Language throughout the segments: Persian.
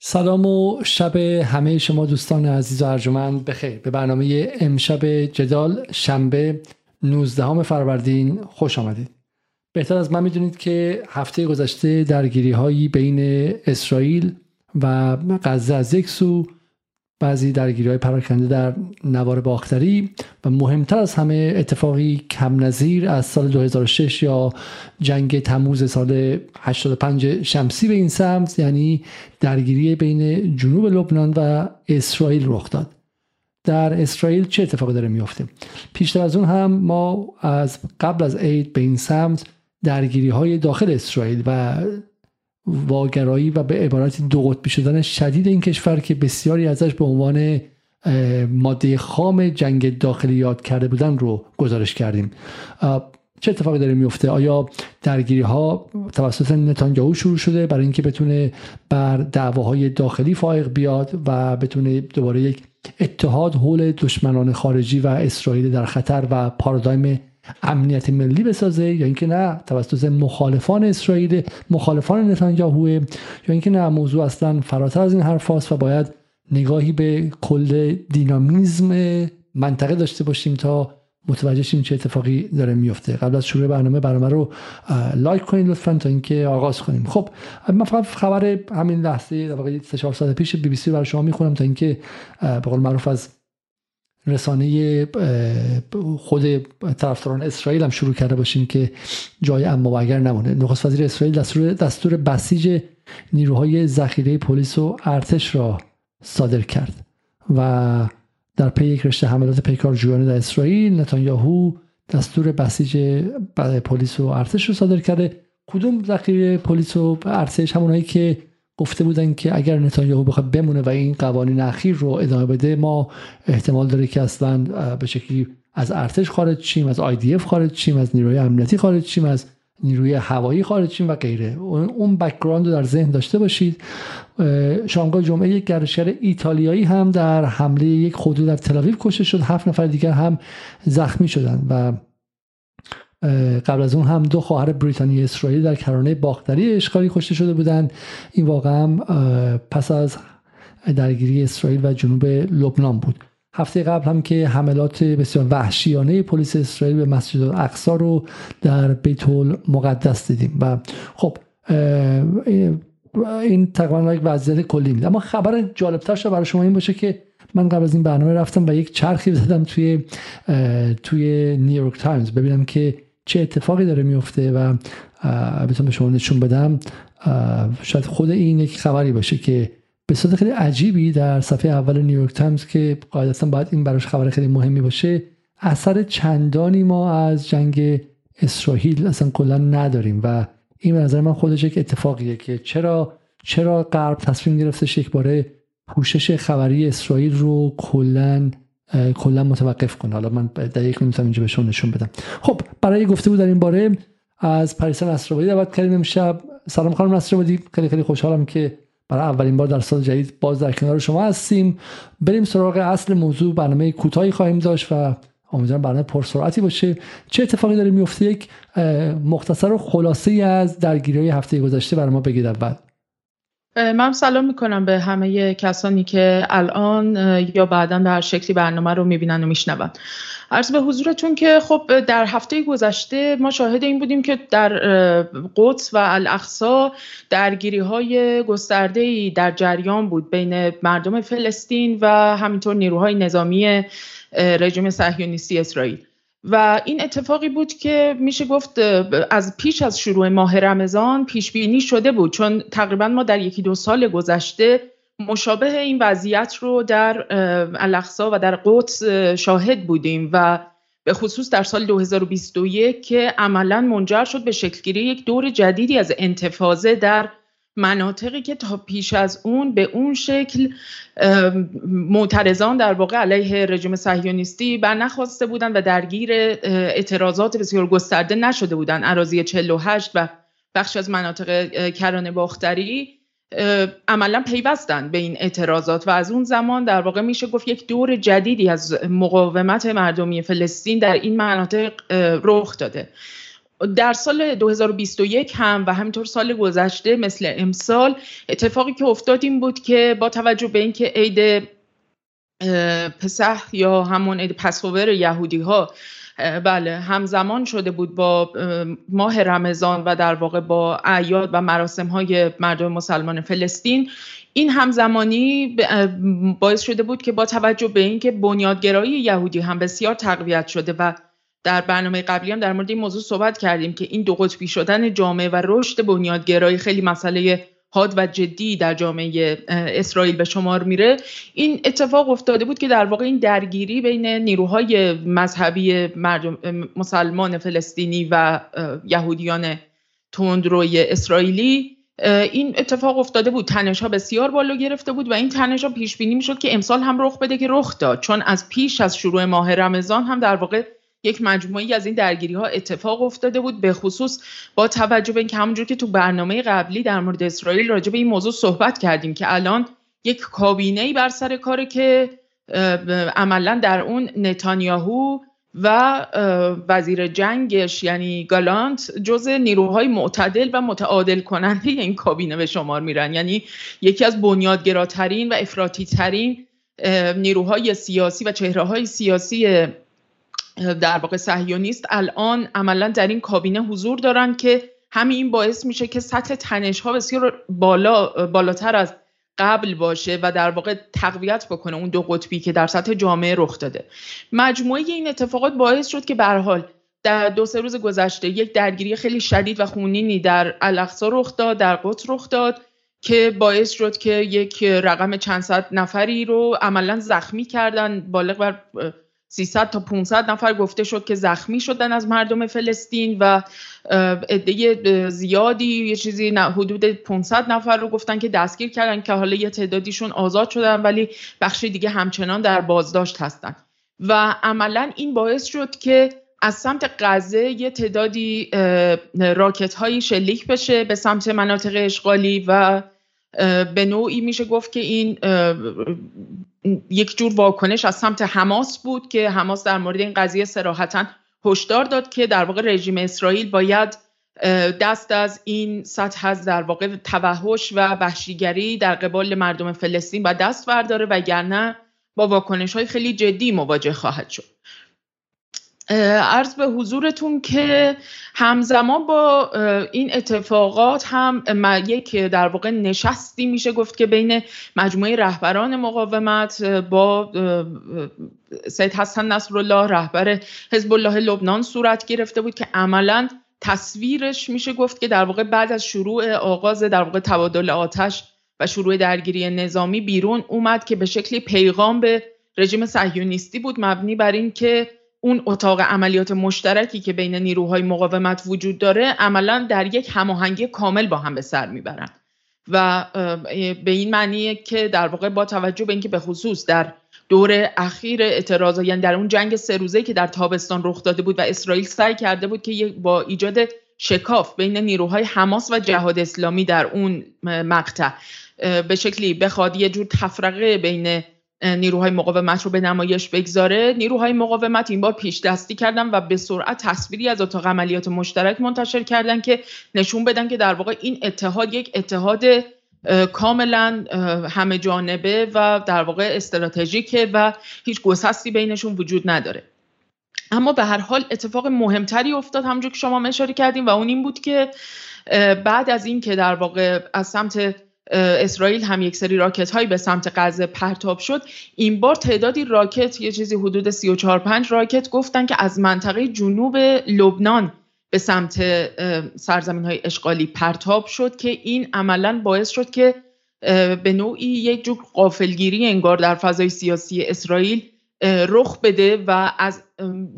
سلام و شب همه شما دوستان عزیز و ارجمند. بخیر. به برنامه امشب جدال شنبه 19 فروردین خوش آمدید. بهتر از من می‌دونید که هفته گذشته درگیری هایی بین اسرائیل و غزه از یک سو بعضی درگیری های پراکنده در نوار باختری و مهمتر از همه اتفاقی کم نظیر از سال 2006 یا جنگ تموز سال 85 شمسی به این سمت یعنی درگیری بین جنوب لبنان و اسرائیل رخ داد. در اسرائیل چه اتفاقی داره میفته پیشتر از اون هم ما از قبل از عید به این سمت درگیری های داخل اسرائیل و واگرایی و به عبارتی دو قطبی شدن شدید این کشور که بسیاری ازش به عنوان ماده خام جنگ داخلی یاد کرده بودن رو گزارش کردیم. چه اتفاقی داره میفته؟ آیا درگیری ها توسط نتانیاهو شروع شده برای اینکه بتونه بر دعواهای داخلی فائق بیاد و بتونه دوباره یک اتحاد حول دشمنان خارجی و اسرائیل در خطر و پارادایم امنیت ملی بسازه یا اینکه نه توسط مخالفان اسرائیل مخالفان نتانیاهو یا اینکه نه موضوع اصلا فراتر از این حرف و باید نگاهی به کل دینامیزم منطقه داشته باشیم تا متوجه شیم چه اتفاقی داره میفته. قبل از شروع برنامه برنامه رو لایک کنید لطفا تا اینکه آغاز کنیم. خب من فقط خبر همین لحظه در واقع 3 4 ساعت پیش بی بی سی برای شما می‌خونم تا اینکه به قول معروف از رسانه خود طرفداران اسرائیل هم شروع کرده باشیم که جای اما و اگر نمونه. نخست وزیر اسرائیل دستور, دستور بسیج نیروهای ذخیره پلیس و ارتش را صادر کرد و در پی یک رشته حملات پیکارجویانه در اسرائیل نتانیاهو دستور بسیج پلیس و ارتش رو صادر کرده. کدوم ذخیره پلیس و ارتش؟ همونهایی که گفته بودن که اگر نتانیاهو بخواد بمونه و این قوانین اخیر رو ادامه بده ما احتمال داره که اصلا به شکلی از ارتش خارج شیم از IDF خارج شیم از نیروی امنیتی خارج شیم از نیروی هوایی خارج شیم و غیره. اون background رو در ذهن داشته باشید. شامگاه جمعه یک گردشگر ایتالیایی هم در حمله یک خودرو در تلاویو کشته شد. هفت نفر دیگر هم زخمی شدن و قبل از اون هم دو خواهر بریتانیا اسرائیل در کرانه باختری اشغالی کشته شده بودند. این واقعا پس از درگیری اسرائیل و جنوب لبنان بود. هفته قبل هم که حملات بسیار وحشیانه پلیس اسرائیل به مسجد الاقصا رو در بیت مقدس دیدیم و خب این تقریبا یک وضعیت کلی میده اما خبر جالبترش برای شما این باشه که من قبل از این برنامه رفتم و یک چرخی زدم توی توی نیویورک تایمز. ببینم که چه اتفاقی داره میفته و بتونم به شما نشون بدم. شاید خود این یک خبری باشه که به صورت خیلی عجیبی در صفحه اول نیویورک تایمز که قاعدتا باید این براش خبر خیلی مهمی باشه اثر چندانی ما از جنگ اسرائیل اصلا کلا نداریم و این به نظر من خودش یک اتفاقیه که چرا چرا غرب تصمیم گرفته یک باره پوشش خبری اسرائیل رو کلا کلا متوقف کنه. حالا من در یک می‌تونم اینجا به نشون بدم. خب برای گفته بود در این باره از پریسا نصرآبادی دعوت کردیم امشب. سلام خانم نصرآبادی. خیلی خیلی خوشحالم که برای اولین بار در سال جدید باز در کنار شما هستیم. بریم سراغ اصل موضوع. برنامه کوتاهی خواهیم داشت و امیدوارم برنامه پرسرعتی باشه. چه اتفاقی داره میفته یک مختصر و خلاصه از درگیری هفته گذشته برای ما بگید اول. من سلام می‌کنم به همه کسانی که الان یا بعدا هر شکلی برنامه رو می‌بینن و میشنون. عرض به حضورتون که خب در هفته گذشته ما شاهد این بودیم که در قدس و الاقصا درگیری های گسترده در جریان بود بین مردم فلسطین و همینطور نیروهای نظامی رژیم صهیونیستی اسرائیل. و این اتفاقی بود که میشه گفت از پیش از شروع ماه رمضان پیش بینی شده بود. چون تقریبا ما در یکی دو سال گذشته مشابه این وضعیت رو در الاقصا و در قدس شاهد بودیم و به خصوص در سال 2021 که عملا منجر شد به شکلگیری یک دور جدیدی از انتفاضه در مناطقی که تا پیش از اون به اون شکل معترضان در واقع علیه رژیم صهیونیستی بر نخواسته بودند و درگیر اعتراضات بسیار گسترده نشده بودند اراضی 48 و بخش از مناطق کرانه باختری عملا پیوستند به این اعتراضات و از اون زمان در واقع میشه گفت یک دور جدیدی از مقاومت مردمی فلسطین در این مناطق رخ داده. در سال 2021 هم و همینطور سال گذشته مثل امسال اتفاقی که افتاد این بود که با توجه به اینکه عید پسح یا همون عید پسخوور یهودی ها بله همزمان شده بود با ماه رمضان و در واقع با اعیاد و مراسم های مردم مسلمان فلسطین این همزمانی باعث شده بود که با توجه به اینکه بنیادگرایی یهودی هم بسیار تقویت شده و در برنامه قبلی هم در مورد این موضوع صحبت کردیم که این دو قطبی شدن جامعه و رشد بنیادگرایی خیلی مسئله حاد و جدی در جامعه اسرائیل به شمار میره. این اتفاق افتاده بود که در واقع این درگیری بین نیروهای مذهبی مردم مسلمان فلسطینی و یهودیان تندروی اسرائیلی این اتفاق افتاده بود. تنش ها بسیار بالا گرفته بود و این تنش ها پیش بینی می‌شد که امسال هم رخ بده که رخ داد چون از پیش از شروع ماه رمضان هم در واقع یک مجموعی از این درگیری ها اتفاق افتاده بود به خصوص با توجه به اینکه همونجور که تو برنامه قبلی در مورد اسرائیل راجع به این موضوع صحبت کردیم که الان یک کابینه ای بر سر کاره که عملا در اون نتانیاهو و وزیر جنگش یعنی گالانت جز نیروهای معتدل و متعادل کننده این کابینه به شمار میرن. یعنی یکی از بنیادگراترین و افراطی ترین نیروهای سیاسی و چهره های سیاسی در واقع صهیونیست الان عملا در این کابینه حضور دارن که همین باعث میشه که سطح تنش ها بسیار بالا بالاتر از قبل باشه و در واقع تقویت بکنه اون دو قطبی که در سطح جامعه رخ داده. مجموعه این اتفاقات باعث شد که به حال در دو سه روز گذشته یک درگیری خیلی شدید و خونینی در الاقصا رخ داد در قدس رخ داد که باعث شد که یک رقم چند صد نفری رو عملا زخمی کردن بالغ بر 300 تا 500 نفر گفته شد که زخمی شدن از مردم فلسطین و عده زیادی یه چیزی حدود 500 نفر رو گفتن که دستگیر کردن که حالا یه تعدادیشون آزاد شدن ولی بخشی دیگه همچنان در بازداشت هستن. و عملا این باعث شد که از سمت غزه یه تعدادی راکت هایی شلیک بشه به سمت مناطق اشغالی و به نوعی میشه گفت که این یک جور واکنش از سمت حماس بود که حماس در مورد این قضیه سراحتا هشدار داد که در واقع رژیم اسرائیل باید دست از این سطح از در واقع توحش و وحشیگری در قبال مردم فلسطین و دست برداره وگرنه با واکنش های خیلی جدی مواجه خواهد شد. عرض به حضورتون که همزمان با این اتفاقات هم یک در واقع نشستی میشه گفت که بین مجموعه رهبران مقاومت با سید حسن نصرالله رهبر حزب الله لبنان صورت گرفته بود که عملا تصویرش میشه گفت که در واقع بعد از شروع آغاز در واقع تبادل آتش و شروع درگیری نظامی بیرون اومد که به شکلی پیغام به رژیم صهیونیستی بود مبنی بر اینکه اون اتاق عملیات مشترکی که بین نیروهای مقاومت وجود داره عملا در یک هماهنگی کامل با هم به سر می‌برن. و به این معنیه که در واقع با توجه به اینکه به خصوص در دور اخیر اعتراض یعنی در اون جنگ سه روزه که در تابستان رخ داده بود و اسرائیل سعی کرده بود که با ایجاد شکاف بین نیروهای حماس و جهاد اسلامی در اون مقطع به شکلی بخواد یه جور تفرقه بین نیروهای مقاومت رو به نمایش بگذاره. نیروهای مقاومت این بار پیش دستی کردن و به سرعت تصویری از اتاق عملیات مشترک منتشر کردن که نشون بدن که در واقع این اتحاد یک اتحاد کاملا همه جانبه و در واقع استراتژیکه و هیچ گسستی بینشون وجود نداره. اما به هر حال اتفاق مهمتری افتاد همونجور که شما اشاره کردیم و اون این بود که بعد از این که در واقع از سمت اسرائیل هم یک سری راکت هایی به سمت غزه پرتاب شد. این بار تعدادی راکت یه چیزی حدود 34 5 راکت گفتن که از منطقه جنوب لبنان به سمت سرزمین های اشغالی پرتاب شد که این عملا باعث شد که به نوعی یک جور قافلگیری انگار در فضای سیاسی اسرائیل رخ بده و از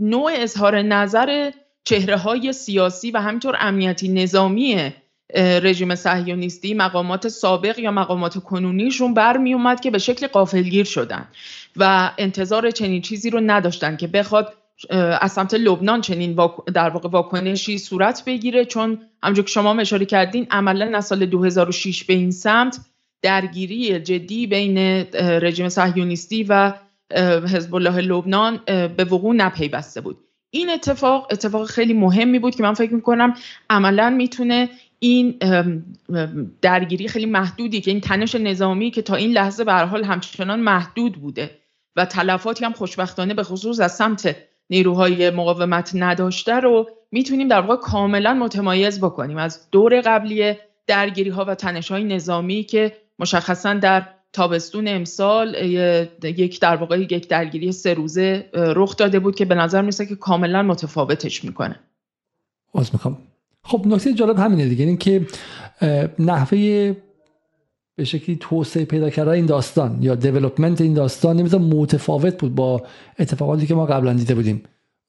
نوع اظهار نظر چهره های سیاسی و همینطور امنیتی نظامی رژیم صهیونیستی مقامات سابق یا مقامات کنونیشون برمی اومد که به شکل قافلگیر شدن و انتظار چنین چیزی رو نداشتن که بخواد از سمت لبنان چنین در واقع واکنشی صورت بگیره. چون همونجور که شما اشاره کردین عملا از سال 2006 به این سمت درگیری جدی بین رژیم صهیونیستی و حزب الله لبنان به وقوع نپیوسته بود. این اتفاق اتفاق خیلی مهمی بود که من فکر می‌کنم عملا می‌تونه این درگیری خیلی محدودی که این تنش نظامی که تا این لحظه به حال همچنان محدود بوده و تلفاتی هم خوشبختانه به خصوص از سمت نیروهای مقاومت نداشته رو می‌تونیم در واقع کاملا متمایز بکنیم. از دور قبلی درگیری ها و تنش های نظامی که مشخصا در تابستون امسال یک در واقع یک درگیری سه روزه رخ داده بود که به نظر میسه که کاملا متفاوتش می‌کنه. از می‌خوام. خب نکته جالب همینه دیگه این که نحوه به شکلی توسعه پیدا کردن این داستان یا دیولپمنت این داستان نمی‌دونم متفاوت بود با اتفاقاتی که ما قبلا دیده بودیم.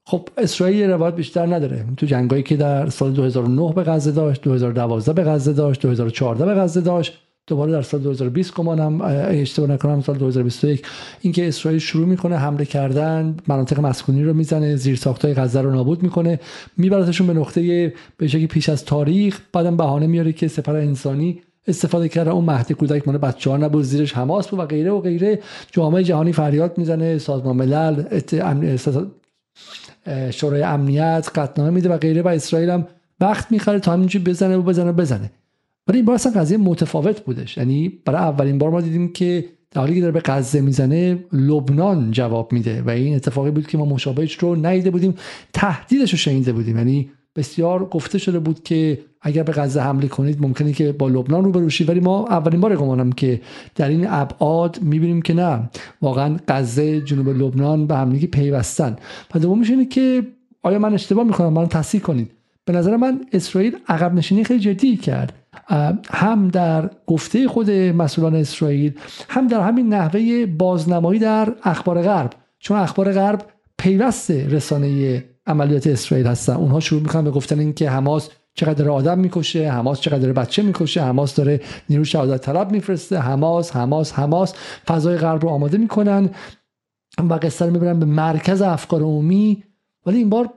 خب اسرائیل روایت بیشتر نداره. تو جنگایی که در سال 2009 به غزه داشت 2012 به غزه داشت 2014 به غزه داشت. دوباره در سال 2020 گمانم اشتباه نکنم سال 2021 اینکه اسرائیل شروع می‌کنه حمله کردن مناطق مسکونی رو می‌زنه زیر ساختای غزه رو نابود می‌کنه میبرتشون به نقطه به شکلی پیش از تاریخ بعدم بهانه میاره که سپر انسانی استفاده کرده اون مهد کودک مال بچه ها نبود زیرش حماس بود و غیره و غیره. جامعه جهانی فریاد می‌زنه سازمان ملل شورای امنیت قطنامه میده و غیره و اسرائیل هم وقت می‌خره تا همینجوری بزنه و بزنه و بزنه. ولی این بار اصلا قضیه متفاوت بودش. یعنی برای اولین بار ما دیدیم که در حالی که داره به غزه می‌زنه لبنان جواب میده و این اتفاقی بود که ما مشابهش رو ندیده بودیم تهدیدش رو شنیده بودیم. یعنی بسیار گفته شده بود که اگر به غزه حمله کنید ممکنه که با لبنان رو بروشید ولی ما اولین بار گمانم که در این ابعاد می‌بینیم که نه واقعا غزه جنوب لبنان به همدیگه پیوستن. و دوم اینه که آیا من اشتباه می‌کنم؟ من تصحیح کنید. به نظر من اسرائیل عقب نشینی خیلی جدی کرد. هم در گفته خود مسئولان اسرائیل هم در همین نحوه بازنمایی در اخبار غرب. چون اخبار غرب پیوست رسانه عملیات اسرائیل هستن. اونها شروع می‌کنن به گفتن اینکه حماس چقدر آدم می‌کشه حماس چقدر بچه می‌کشه حماس داره نیرو شهادت طلب میفرسته حماس حماس حماس فضای غرب رو آماده می‌کنن و قصه رو می‌برن به مرکز افکار عمومی. ولی این بار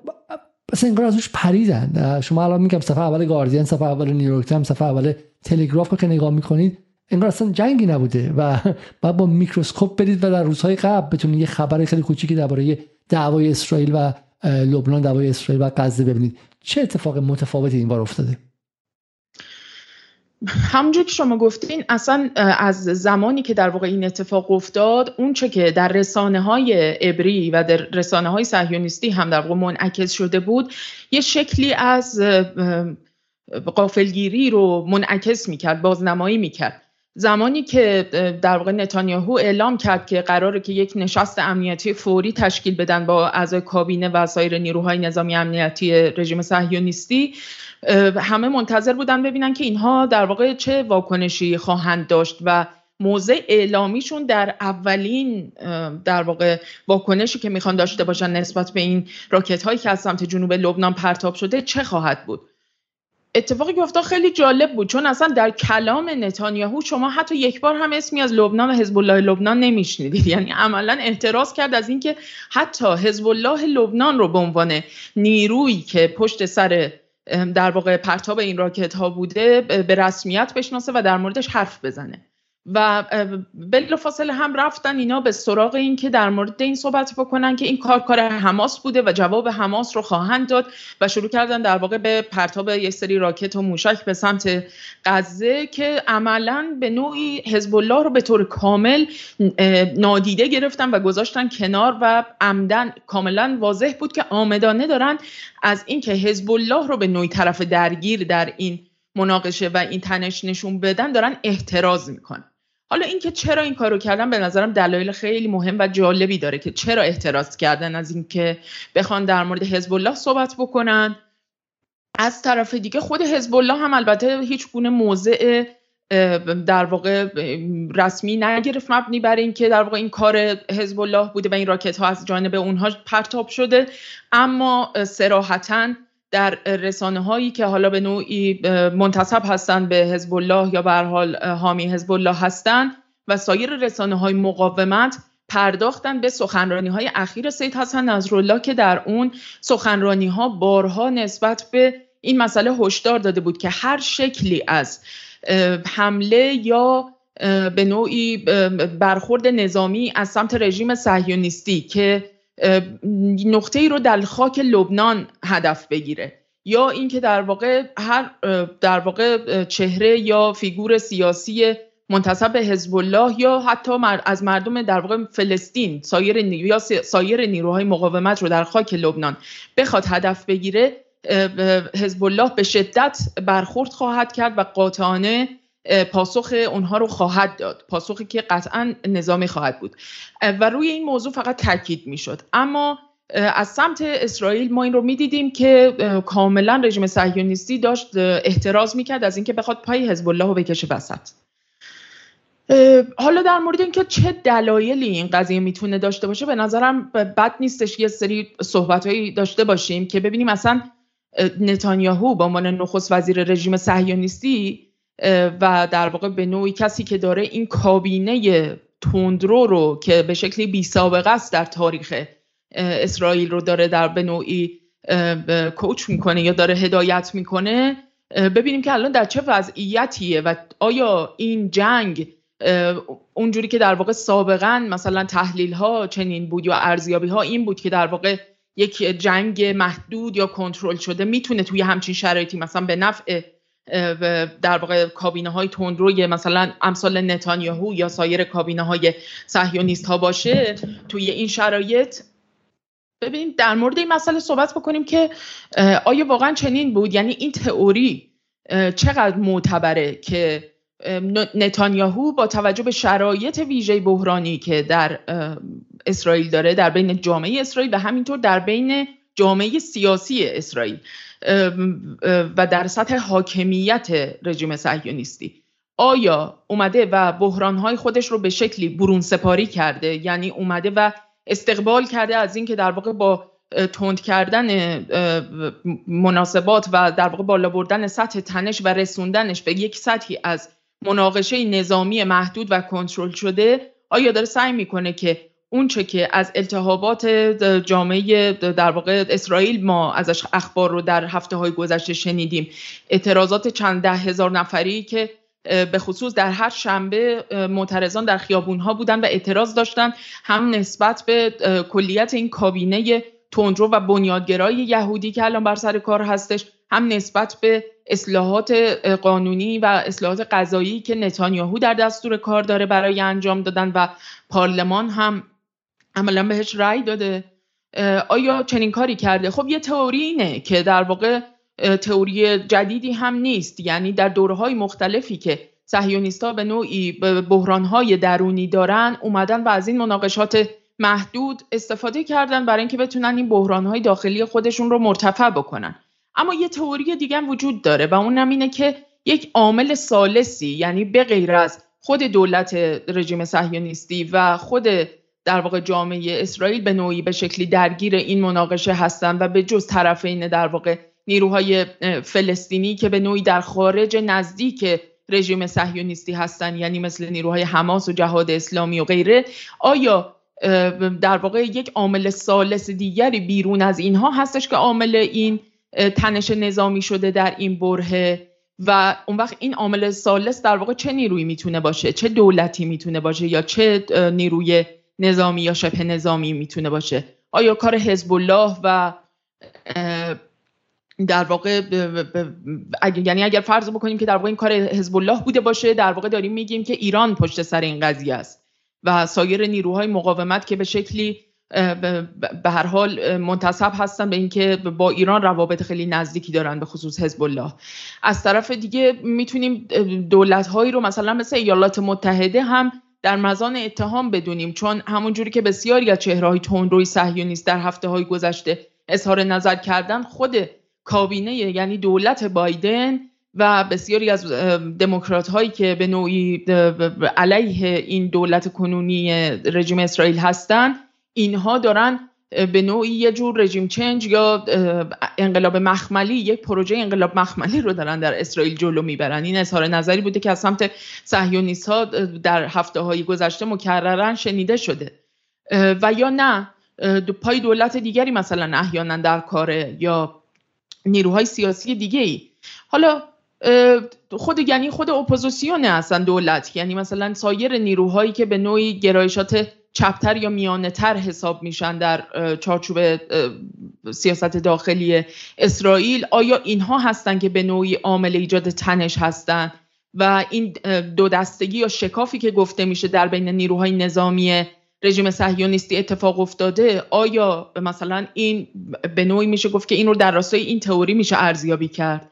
مثلا انگار ازش پریدن. شما الان میگم صفحه اول گاردین صفحه اول نیویورک تایمز صفحه اول تلگراف که نگاه می‌کنید انگار اصلا جنگی نبوده و بعد با میکروسکوپ برید و در روزهای قبل بتونید یه خبر خیلی کوچیکی درباره دعوای اسرائیل و لبنان دعوای اسرائیل و غزه ببینید. چه اتفاق متفاوتی این بار افتاده؟ همونجور که شما گفتین اصلا از زمانی که در واقع این اتفاق افتاد اون چه که در رسانه های عبری و در رسانه های صهیونیستی هم در واقع منعکس شده بود یه شکلی از قافلگیری رو منعکس می‌کرد بازنمایی می‌کرد. زمانی که در واقع نتانیاهو اعلام کرد که قراره که یک نشست امنیتی فوری تشکیل بدن با اعضای کابینه و سایر نیروهای نظامی امنیتی رژیم صهیونیستی همه منتظر بودن ببینن که اینها در واقع چه واکنشی خواهند داشت و موضع اعلامیشون در اولین در واقع واکنشی که می‌خوان داشته باشن نسبت به این راکت هایی که از سمت جنوب لبنان پرتاب شده چه خواهد بود؟ اتفاقی که افتاد خیلی جالب بود چون اصلا در کلام نتانیاهو شما حتی یک بار هم اسمی از لبنان و حزب الله لبنان نمیشنیدید. یعنی عملا اعتراض کرد از اینکه حتی حزب الله لبنان رو به عنوان نیرویی که پشت سر در واقع پرتاب این راکت ها بوده به رسمیت بشناسه و در موردش حرف بزنه. و بلافاصله هم رفتن اینا به سراغ این که در مورد این صحبت بکنن که این کار کار حماس بوده و جواب حماس رو خواهند داد و شروع کردن در واقع به پرتاب یک سری راکت و موشک به سمت غزه که عملا به نوعی حزب الله رو به طور کامل نادیده گرفتن و گذاشتن کنار و عمدن کاملا واضح بود که آمدانه دارن از اینکه حزب الله رو به نوعی طرف درگیر در این مناقشه و این تنش نشون بدن دارن احتراز می‌کنن. حالا اینکه چرا این کارو کردن به نظرم دلایل خیلی مهم و جالبی داره که چرا احتراز کردن از اینکه بخوان در مورد حزب الله صحبت بکنن. از طرف دیگه خود حزب الله هم البته هیچ گونه موضع در واقع رسمی نگرفت مبنی بر اینکه در واقع این کار حزب الله بوده و این راکت ها از جانب اونها پرتاب شده. اما سراحتا در رسانه هایی که حالا به نوعی منتصب هستند به حزب الله یا به حال حامی حزب الله هستند و سایر رسانه های مقاومت پرداختن به سخنرانی های اخیر سید حسن نظرالله که در اون سخنرانی ها بارها نسبت به این مسئله هشدار داده بود که هر شکلی از حمله یا به نوعی برخورد نظامی از سمت رژیم صهیونیستی که نقطه ای رو در خاک لبنان هدف بگیره. یا اینکه در واقع هر در واقع چهره یا فیگور سیاسی منتصب به حزب الله یا حتی از مردم در واقع فلسطین سایر یا سایر نیروهای مقاومت رو در خاک لبنان بخواد هدف بگیره حزب الله به شدت برخورد خواهد کرد و قاطعانه پاسخ اونها رو خواهد داد. پاسخی که قطعا نظامی خواهد بود. و روی این موضوع فقط تاکید می‌شد. اما از سمت اسرائیل ما این رو می‌دیدیم که کاملا رژیم صهیونیستی داشت احتراز می‌کرد از اینکه بخواد پای حزب الله رو بکشه وسط. حالا در مورد اینکه چه دلایلی این قضیه می‌تونه داشته باشه به نظرم بد نیستش یه سری صحبتهایی داشته باشیم که ببینیم اصلا نتانیاهو به عنوان نخست وزیر رژیم صهیونیستی و در واقع به نوعی کسی که داره این کابینه تندرو رو که به شکلی بی سابقه است در تاریخ اسرائیل رو داره در به نوعی کوچ می‌کنه یا داره هدایت می‌کنه. ببینیم که الان در چه وضعیتیه و آیا این جنگ اونجوری که در واقع سابقا مثلا تحلیل ها چنین بود یا ارزیابی ها این بود که در واقع یک جنگ محدود یا کنترل شده می‌تونه توی همچین شرایطی مثلا به نفع در واقع کابینه های تندروی مثلا امثال نتانیاهو یا سایر کابینه های صهیونیست ها باشه توی این شرایط ببینیم در مورد این مسئله صحبت بکنیم که آیا واقعا چنین بود؟ یعنی این تئوری چقدر معتبره که نتانیاهو با توجه به شرایط ویژه بحرانی که در اسرائیل داره در بین جامعه اسرائیل و همینطور در بین جامعه سیاسی اسرائیل و در سطح حاکمیت رژیم صهیونیستی. آیا اومده و بحرانهای خودش رو به شکلی برون سپاری کرده؟ یعنی اومده و استقبال کرده از اینکه در واقع با تند کردن مناسبات و در واقع بالا بردن سطح تنش و رسوندنش به یک سطحی از مناقشه نظامی محدود و کنترل شده آیا داره سعی می‌کنه که اونچه که از التهابات جامعه در واقع اسرائیل ما ازش اخبار رو در هفته های گذشته شنیدیم. اعتراضات چند ده هزار نفری که به خصوص در هر شنبه معترضان در خیابون ها بودن و اعتراض داشتن. هم نسبت به کلیت این کابینه تندرو و بنیادگرای یهودی که الان بر سر کار هستش هم نسبت به اصلاحات قانونی و اصلاحات قضایی که نتانیاهو در دستور کار داره برای انجام دادن و پارلمان هم عملا بهش رأی داده. آیا چنین کاری کرده؟ خب یه تئوری اینه که در واقع تئوری جدیدی هم نیست. یعنی در دوره های مختلفی که ها به نوعی بحران های درونی دارن اومدن و از این مناقشات محدود استفاده کردن برای اینکه بتونن این بحران های داخلی خودشون رو مرتفع بکنن. اما یه تئوری دیگه هم وجود داره و اونم اینه که یک عامل سالسی یعنی به غیر از خود دولت رژیم صهیونیستی و خود در واقع جامعه اسرائیل به نوعی به شکلی درگیر این مناقشه هستن و به جز طرفین در واقع نیروهای فلسطینی که به نوعی در خارج نزدیک رژیم صهیونیستی هستن یعنی مثل نیروهای حماس و جهاد اسلامی و غیره آیا در واقع یک عامل سالس دیگری بیرون از اینها هستش که عامل این تنش نظامی شده در این بره و اون وقت این عامل سالس در واقع چه نیرویی می‌تونه باشه؟ چه دولتی می‌تونه باشه یا چه نیروی نظامی یا شبه نظامی می‌تونه باشه. آیا کار حزب الله و در واقع یعنی اگر فرض بکنیم که در واقع این کار حزب الله بوده باشه در واقع داریم میگیم که ایران پشت سر این قضیه است و سایر نیروهای مقاومت که به شکلی به هر حال منتصب هستن به اینکه با ایران روابط خیلی نزدیکی دارن به خصوص حزب الله از طرف دیگه می‌تونیم دولت هایی رو مثلا مثل ایالات متحده هم در مزان اتهام بدونیم چون همونجوری که بسیاری از چهرههای تندروی صهیونیست در هفته های گذشته اظهار نظر کردن خود کابینه یعنی دولت بایدن و بسیاری از دموکرات هایی که به نوعی علیه این دولت کنونی رژیم اسرائیل هستند اینها دارن به نوعی یه جور رژیم چنج یا انقلاب مخملی یک پروژه انقلاب مخملی رو دارن در اسرائیل جلو می‌برن. این اظهار نظری بوده که از سمت صهیونیست ها در هفته های گذشته مکررا شنیده شده. و یا نه پای دولت دیگری مثلا احیانا در کاره یا نیروهای سیاسی دیگه ای حالا خود یعنی خود اپوزیسیون اصلا دولت یعنی مثلا سایر نیروهایی که به نوعی گرایشات چپ‌تر یا میانه تر حساب میشن در چارچوب سیاست داخلی اسرائیل. آیا اینها هستند که به نوعی عامل ایجاد تنش هستند و این دو دستگی یا شکافی که گفته میشه در بین نیروهای نظامی رژیم صهیونیستی اتفاق افتاده آیا مثلا این به نوعی میشه گفت که این رو در راستای این تئوری میشه ارزیابی کرد؟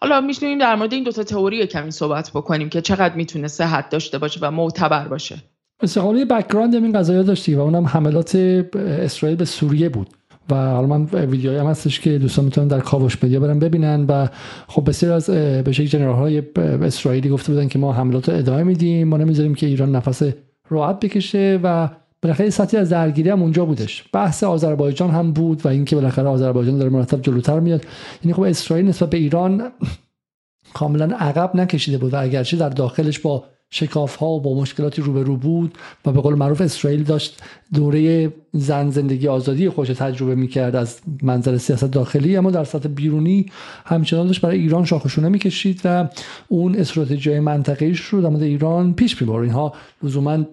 حالا می‌تونیم در مورد این دوتا تئوری کمی صحبت بکنیم که چقدر می‌تونه صحت داشته باشه و معتبر باشه. استقلالی background این قضايا داشتی و اونم حملات اسرائیل به سوریه بود. و حالا من ویدیوهایی هم هستش که دوستان می‌تونن در کاوش مدیا برن ببینن و خب بسیار از به شکل جنرال های اسرائیلی گفته بودن که ما حملات رو ادامه میدیم. ما نمی‌ذاریم که ایران نفس راحت بکشه و بالاخره سطحی از درگیری هم اونجا بودش. بحث آذربایجان هم بود و اینکه بالاخره آذربایجان داره مرتب جلوتر میاد. یعنی خب اسرائیل نسبت به ایران کاملا عقب نکشیده بود و اگرچه در داخلش با شکاف ها و با مشکلاتی روبرو بود و به قول معروف اسرائیل داشت دوره زن زندگی آزادی خودش تجربه می‌کرد از منظر سیاست داخلی اما در سطح بیرونی همچنان داشت برای ایران شاخشونه می‌کشید و اون استراتژی منطقه‌ایش رو در مورد ایران پیش می‌برد. اینها لزوما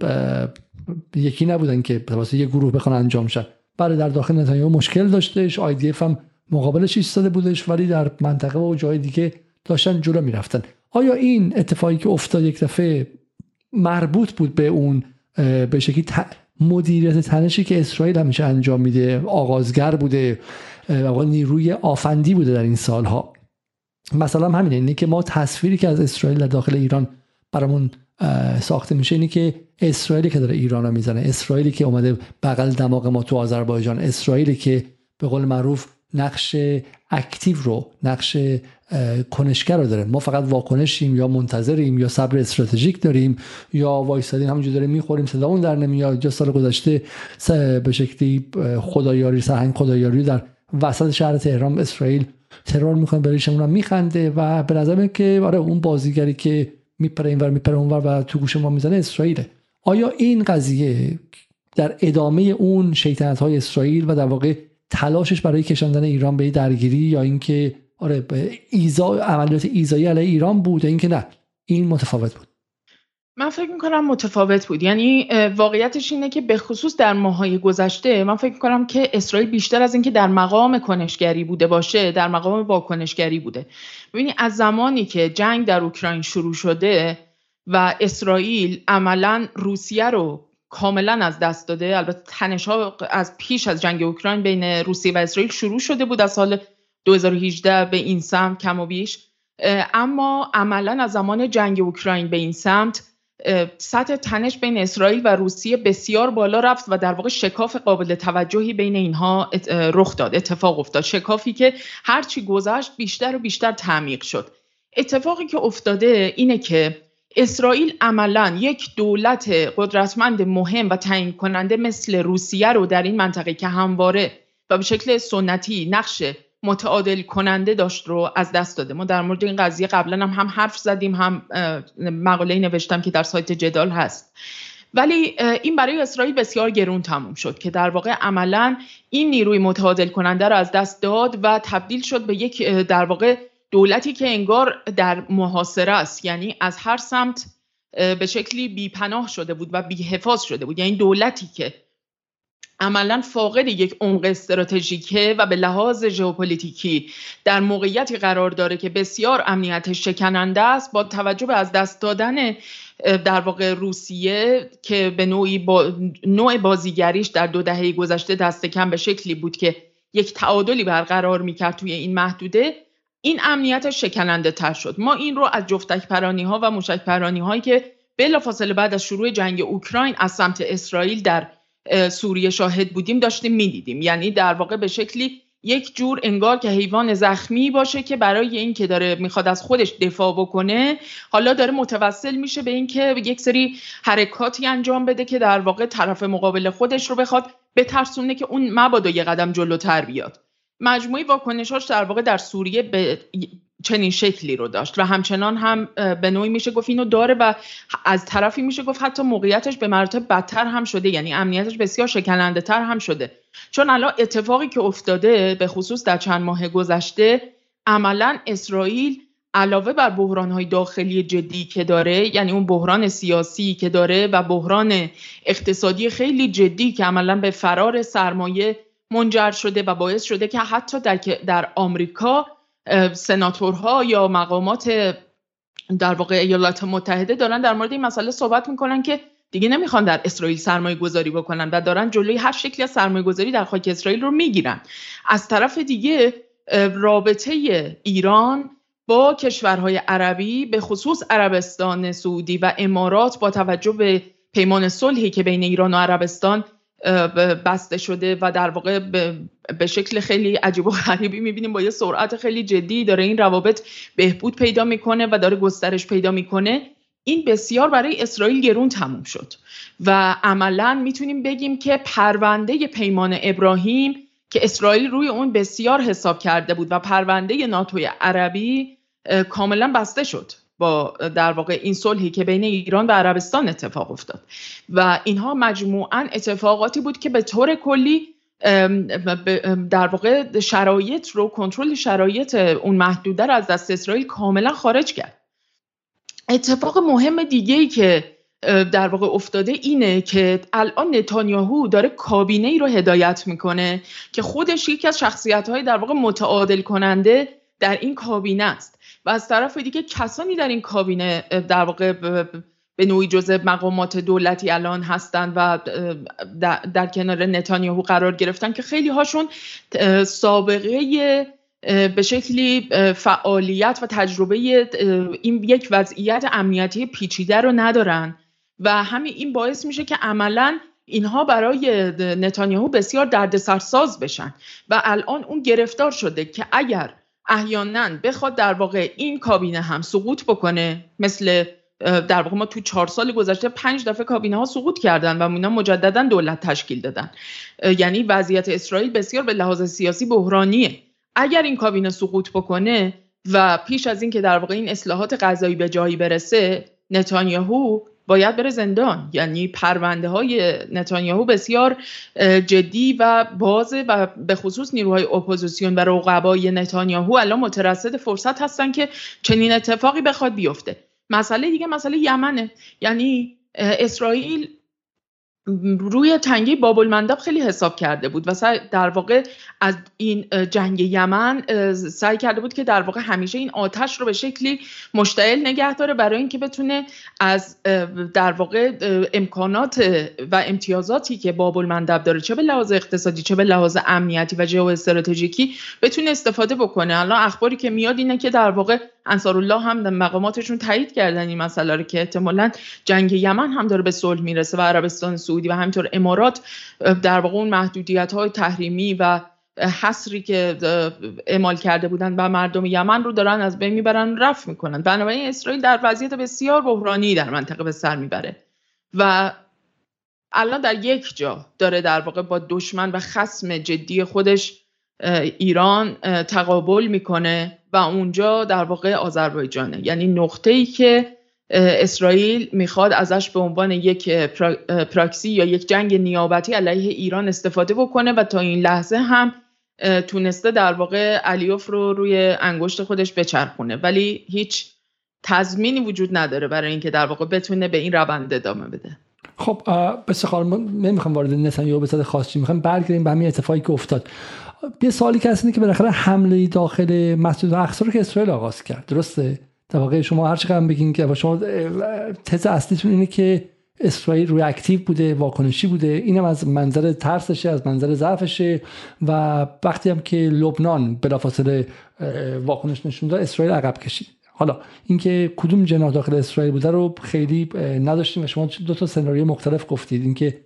یکی نبودن که واسه یه گروه بخوان انجام شد برای در داخل نتانیاهو مشکل داشتش آیدیف هم مقابلش ایستاده بودش ولی در منطقه و جای دیگه داشتن جلو می‌رفتن. آیا این اتفاقی که افتاد یک دفعه مربوط بود به اون به شکلی مدیریت تنشی که اسرائیل همیشه انجام میده آغازگر بوده و نیروی آفندی بوده در این سالها؟ مثلا همینه اینه که ما تصویری که از اسرائیل در داخل ایران برامون ساخته میشه اینه که اسرائیلی که داره ایران رو می‌زنه اسرائیلی که اومده بغل دماغ ما تو آذربایجان اسرائیلی که به قول معروف نقش اکتیو رو نقش کنشگر رو داره ما فقط واکنشیم یا منتظریم یا صبر استراتژیک داریم یا وایسادیم همونجور داریم می‌خوریم صدامون در نمیاد. یا سال گذشته به شکلی خدایاری سهنگ خدایاری در وسط شهر تهران اسرائیل ترور می‌کنه بریشمون هم میخنده و به نظر که آره اون بازیگری که میپره اینور میپره اونور و تو گوش ما می‌زنه اسرائیله. آیا این قضیه در ادامه اون شیطنت های اسرائیل و در واقع تلاشش برای کشاندن ایران به درگیری یا اینکه آره ایزا عملیات ایزایی علیه ایران بود یا اینکه نه. این متفاوت بود. من فکر می‌کنم متفاوت بود. یعنی واقعیتش اینه که به خصوص در ماهای گذشته من فکر می‌کنم که اسرائیل بیشتر از اینکه در مقام کنشگری بوده باشه در مقام واکنشگری بوده. ببینی از زمانی که جنگ در اوکراین شروع شده و اسرائیل عملا روسیه رو کاملا از دست داده. البته تنش ها از پیش از جنگ اوکراین بین روسیه و اسرائیل شروع شده بود از سال 2018 به این سمت کم و بیش. اما عملا از زمان جنگ اوکراین به این سمت سطح تنش بین اسرائیل و روسیه بسیار بالا رفت و در واقع شکاف قابل توجهی بین اینها رخ داد اتفاق افتاد. شکافی که هرچی گذشت بیشتر و بیشتر تعمیق شد. اتفاقی که افتاده اینه که اسرائیل عملا یک دولت قدرتمند مهم و تعیین کننده مثل روسیه رو در این منطقه که همواره و به شکل سنتی نقش متعادل کننده داشت رو از دست داده. ما در مورد این قضیه قبلا هم, هم حرف زدیم هم مقاله نوشتم که در سایت جدال هست. ولی این برای اسرائیل بسیار گرون تموم شد که در واقع عملا این نیروی متعادل کننده رو از دست داد و تبدیل شد به یک در واقع دولتی که انگار در محاصره است یعنی از هر سمت به شکلی بیپناه شده بود و بیحفاظ شده بود. یعنی دولتی که عملا فاقد یک عمق استراتژیکه و به لحاظ ژئوپلیتیکی در موقعیتی قرار داره که بسیار امنیتش شکننده است با توجه به از دست دادن در واقع روسیه که به نوعی با نوع بازیگریش در دو دهه گذشته دست کم به شکلی بود که یک تعادلی برقرار می‌کرد توی این محدوده. این امنیت شکننده تر شد. ما این رو از جفتک پرانی ها و موشک پرانی هایی که بلافاصله بعد از شروع جنگ اوکراین از سمت اسرائیل در سوریه شاهد بودیم داشتیم می‌دیدیم. یعنی در واقع به شکلی یک جور انگار که حیوان زخمی باشه که برای اینکه داره می‌خواد از خودش دفاع بکنه حالا داره متوسل میشه به اینکه یک سری حرکاتی انجام بده که در واقع طرف مقابل خودش رو بخواد بترسونه که اون مبادا یه قدم جلوتر بیاد. مجموعی واکنشاش در واقع در سوریه به چنین شکلی رو داشت و همچنان هم به نوعی میشه گفت اینو داره و از طرفی میشه گفت حتی موقعیتش به مراتب بدتر هم شده یعنی امنیتش بسیار شکننده تر هم شده. چون الان اتفاقی که افتاده به خصوص در چند ماه گذشته عملا اسرائیل علاوه بر بحران های داخلی جدی که داره یعنی اون بحران سیاسی که داره و بحران اقتصادی خیلی جدی که عملا به فرار سرمایه منجر شده و باعث شده که حتی در, در آمریکا سناتورها یا مقامات در واقع ایالات متحده دارن در مورد این مسئله صحبت می‌کنن که دیگه نمی‌خوان در اسرائیل سرمایه گذاری بکنن و دارن جلوی هر شکلی از سرمایه گذاری در خاک اسرائیل رو می‌گیرن. از طرف دیگه رابطه ایران با کشورهای عربی به خصوص عربستان سعودی و امارات با توجه به پیمان صلحی که بین ایران و عربستان بسته شده و در واقع به شکل خیلی عجیب و غریبی می‌بینیم با یه سرعت خیلی جدی داره این روابط بهبود پیدا می‌کنه و داره گسترش پیدا می‌کنه. این بسیار برای اسرائیل گرون تموم شد و عملا می‌تونیم بگیم که پرونده پیمان ابراهیم که اسرائیل روی اون بسیار حساب کرده بود و پرونده ناتوی عربی کاملا بسته شد. با در واقع این صلحی که بین ایران و عربستان اتفاق افتاد. و اینها مجموعا اتفاقاتی بود که به طور کلی در واقع شرایط رو کنترل شرایط اون محدوده رو از دست اسرائیل کاملا خارج کرد. اتفاق مهم دیگه ای که در واقع افتاده اینه که الان نتانیاهو داره کابینه ای رو هدایت می‌کنه که خودش یکی از شخصیت های در واقع متعادل کننده در این کابینه است. و از طرف دیگه کسانی در این کابینه در واقع به نوعی جزء مقامات دولتی الان هستند و در, کنار نتانیاهو قرار گرفتن که خیلی هاشون سابقه به شکلی فعالیت و تجربه این یک وضعیت امنیتی پیچیده رو ندارن. و همین این باعث میشه که عملا اینها برای نتانیاهو بسیار دردسرساز بشن. و الان اون گرفتار شده که اگر احیانا بخواد در واقع این کابینه هم سقوط بکنه. مثل در واقع ما تو چهار سال گذشته پنج دفعه کابینه ها سقوط کردن و اونا مجددا دولت تشکیل دادن. یعنی وضعیت اسرائیل بسیار به لحاظ سیاسی بحرانیه. اگر این کابینه سقوط بکنه و پیش از اینکه در واقع این اصلاحات غذایی به جایی برسه نتانیاهو باید بره زندان. یعنی پرونده های نتانیاهو بسیار جدی و بازه و به خصوص نیروهای اپوزیسیون و رقبای نتانیاهو الان مترصد فرصت هستن که چنین اتفاقی بخواد بیفته. مسئله دیگه مسئله یمنه. یعنی اسرائیل روی تنگه باب المندب خیلی حساب کرده بود و در واقع از این جنگ یمن سعی کرده بود که در واقع همیشه این آتش رو به شکلی مشتعل نگه داره برای اینکه بتونه از در واقع امکانات و امتیازاتی که باب المندب داره چه به لحاظ اقتصادی چه به لحاظ امنیتی و جو استراتژیکی بتونه استفاده بکنه. الان اخباری که میاد اینه که در واقع انصارالله هم در مقاماتشون تایید کردن این مسئله رو که احتمالا جنگ یمن هم داره به صلح می‌رسه و عربستان سعودی و همینطور امارات در واقع اون محدودیت های تحریمی و حصری که اعمال کرده بودن و مردم یمن رو دارن از بین می‌برن رفت می‌کنن. بنابراین اسرائیل در وضعیت بسیار بحرانی در منطقه به سر می‌بره. و الان در یک جا داره در واقع با دشمن و خسم جدی خودش ایران تقابل می‌کنه و اونجا در واقع آذربایجانه. یعنی نقطه ای که اسرائیل می‌خواد ازش به عنوان یک پراکسی یا یک جنگ نیابتی علیه ایران استفاده بکنه و تا این لحظه هم تونسته در واقع علیوف رو روی انگشت خودش بچرخونه. ولی هیچ تضمینی وجود نداره برای اینکه در واقع بتونه به این روند ادامه بده. خب بسیار خال نمی‌خوام وارد نتانیاهو به صد خاصی می‌خوام برگردیم به همین اتفاقی که افتاد. یه سوالی که هست که بالاخره حمله داخل مسجد الاقصا رو که اسرائیل آغاز کرد. درسته؟ در واقع شما هر چقدر بگین که شما تز اصلیتون اینه که اسرائیل روی اکتیو بوده واکنشی بوده. اینم از منظر ترسشه از منظر ضعفشه. و وقتی هم که لبنان بلافاصله واکنش نشون داد اسرائیل عقب کشید. حالا اینکه کدوم جناح داخل اسرائیل بوده رو خیلی نداشتیم و شما دو تا سناریو مختلف گفتید. اینکه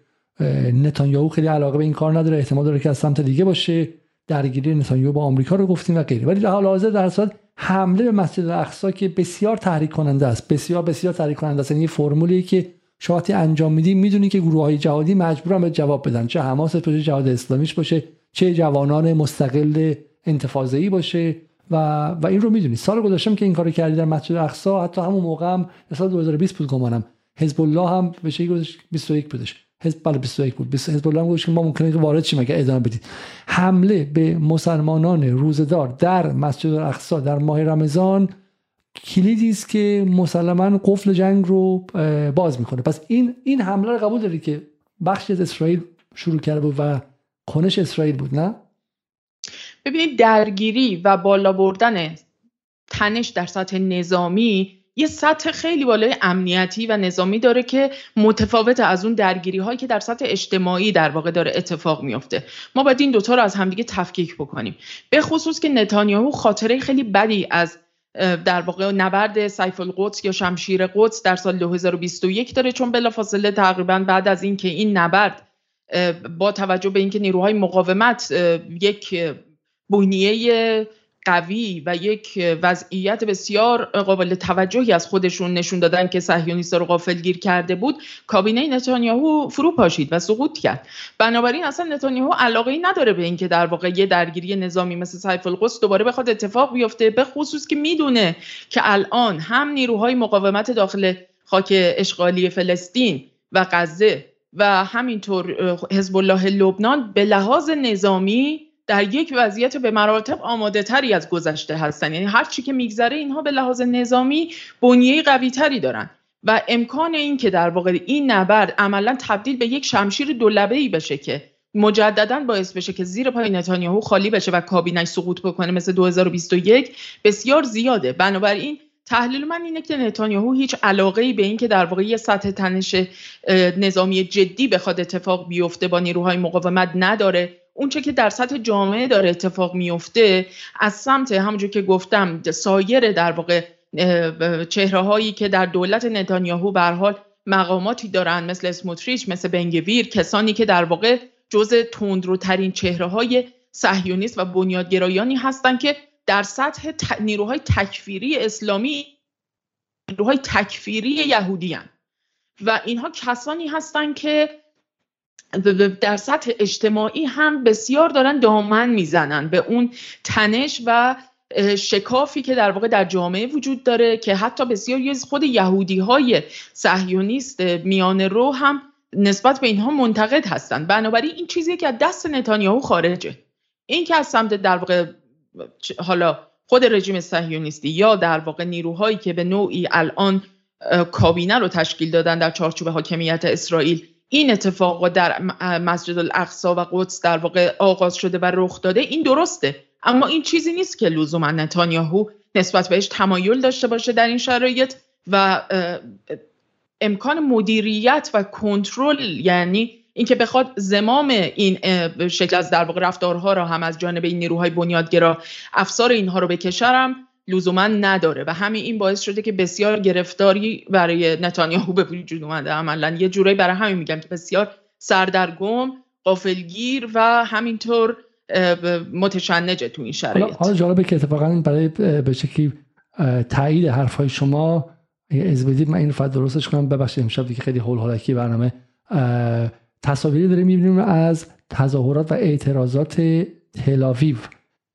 نتانیاهو خیلی علاقه به این کار نداره احتمال داره که از سمت دیگه باشه. درگیری نتانیاهو با آمریکا رو گفتیم و غیره. ولی در حال حاضر در صورت حمله به مسجد الاقصا که بسیار تحریک کننده است. بسیار بسیار تحریک کننده است. یعنی فرمولی که شما انجام میدی می‌دونی که گروه های جهادی مجبورن به جواب بدن. چه حماس باشه جهاد اسلامیش باشه چه جوانان مستقل انتفاضه‌ای باشه و و این رو می‌دونی. سال گذشتم که این کارو کردی در مسجد الاقصا حتی همون موقع هم سال 2020 بود گمانم. حزب الله هم به شکلی 21 بودش. حزب بله 21 بود. حزب الله گفت که ما ممکنه که وارد شیم اگه ادامه بدید حمله به مسلمانان روزدار در مسجد الاقصا در ماه رمضان کلیدی است که مسلما قفل جنگ رو باز می‌کنه. پس این این حمله رو قبول داری که بخشی از اسرائیل شروع کرده بود و کنش اسرائیل بود نه؟ ببینید درگیری و بالا بردن تنش در سطح نظامی یه سطح خیلی بالای امنیتی و نظامی داره که متفاوت از اون درگیری هایی که در سطح اجتماعی در واقع داره اتفاق میفته ما باید این دوتا رو از همدیگه تفکیک بکنیم. به خصوص که نتانیاهو خاطره خیلی بدی از در واقع نبرد سیف القدس یا شمشیر قدس در سال 2021 داره چون بلافاصله تقریبا بعد از اینکه این نبرد با توجه به اینکه نیروهای مقاومت یک بنیه قوی و یک وضعیت بسیار قابل توجهی از خودشون نشون دادن که صهیونیست‌ها رو غافلگیر کرده بود کابینه نتانیاهو فرو پاشید و سقوط کرد. بنابراین اصلا نتانیاهو علاقه ای نداره به اینکه در واقع یه درگیری نظامی مثل سیف القدس دوباره بخواد اتفاق بیفته به خصوص که می‌دونه که الان هم نیروهای مقاومت داخل خاک اشغالی فلسطین و غزه و همینطور حزب الله لبنان به لحاظ نظامی در یک وضعیت به مراتب آماده تری از گذشته هستن. یعنی هر چی که میگذره اینها به لحاظ نظامی بنیه قوی تری دارن. و امکان این که در واقع این نبرد عملا تبدیل به یک شمشیر دولبه ای بشه که مجددا باعث بشه که زیر پای نتانیاهو خالی بشه و کابینش سقوط بکنه مثل 2021 بسیار زیاده. بنابراین تحلیل من اینه که نتانیاهو هیچ علاقه ای به این که در واقع یه سطح تنش نظامی جدی بخواد اتفاق بیفته با نیروهای مقاومت نداره. اونچه که در سطح جامعه داره اتفاق میفته از سمت همونجور که گفتم سایر در واقع چهره هایی که در دولت نتانیاهو به حال مقاماتی دارن مثل اسموتریچ مثل بنگویر کسانی که در واقع جزء تندروترین چهره های صهیونیست و بنیادگرایانی هستند که در سطح نیروهای تکفیری اسلامی نیروهای تکفیری یهودی و اینها کسانی هستند که در سطح اجتماعی هم بسیار دارن دامن می‌زنن به اون تنش و شکافی که در واقع در جامعه وجود داره که حتی بسیاری از خود یهودی های صهیونیست میان رو هم نسبت به اینها منتقد هستند بنابراین این چیزی که از دست نتانیاهو خارجه. این که از سمت در واقع حالا خود رژیم صهیونیستی یا در واقع نیروهایی که به نوعی الان کابینه رو تشکیل دادن در چارچوب حاکمیت اسرائیل این اتفاق در مسجد الاقصا و قدس در واقع آغاز شده و رخ داده این درسته. اما این چیزی نیست که لزوما نتانیاهو نسبت بهش تمایل داشته باشه در این شرایط و امکان مدیریت و کنترل یعنی اینکه بخواد زمام این شکل از در واقع رفتارها را هم از جانب این نیروهای بنیادگرا افسار اینها رو بکشرم. لزوما نداره. و همین این باعث شده که بسیار گرفتاری برای نتانیاهو به وجود اومده. عملا یه جورایی برای همین میگم که بسیار سردرگم قافلگیر و همینطور متشنجه تو این شرایط. حالا جالبه که اتفاقا برای به شکلی تایید حرفهای شما از بدید من این فقط درستش کنم. ببخشید امشب دیگه خیلی هول هولکی برنامه. تصاویری داریم می‌بینیم از تظاهرات و اعتراضات تلاویو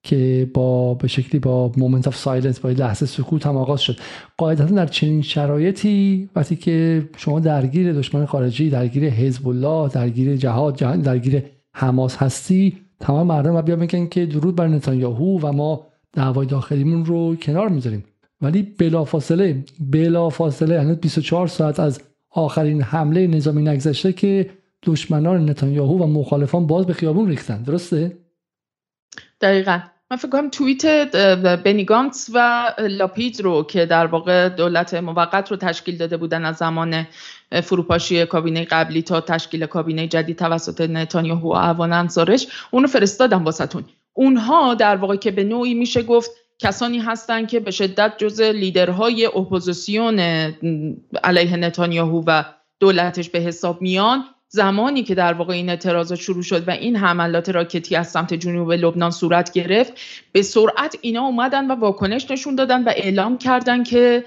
که با به شکلی با moment of silence با لحظه سکوت هم آغاز شد. قاعدتا در چنین شرایطی وقتی که شما درگیر دشمن خارجی درگیر حزب الله درگیر جهاد جهان درگیر حماس هستی تمام مردم بیان میگن که درود بر نتانیاهو و ما دعوای داخلیمون رو کنار می‌ذاریم. ولی بلافاصله بلافاصله یعنی 24 ساعت از آخرین حمله نظامی نگذشته که دشمنان نتانیاهو و مخالفان باز به خیابون ریختن. درسته؟ دقیقا. من فکر کنم توییت بنی گانتس و لاپید رو که در واقع دولت موقت رو تشکیل داده بودن از زمان فروپاشی کابینه قبلی تا تشکیل کابینه جدید توسط نتانیاهو و اعوان انصارش اونو فرستادم واسهتون. اونها در واقع که به نوعی میشه گفت کسانی هستند که به شدت جز لیدرهای اپوزیسیون علیه نتانیاهو و دولتش به حساب میان. زمانی که در واقع این اعتراضات شروع شد و این حملات راکتی از سمت جنوب لبنان صورت گرفت به سرعت اینا اومدن و واکنش نشون دادن و اعلام کردن که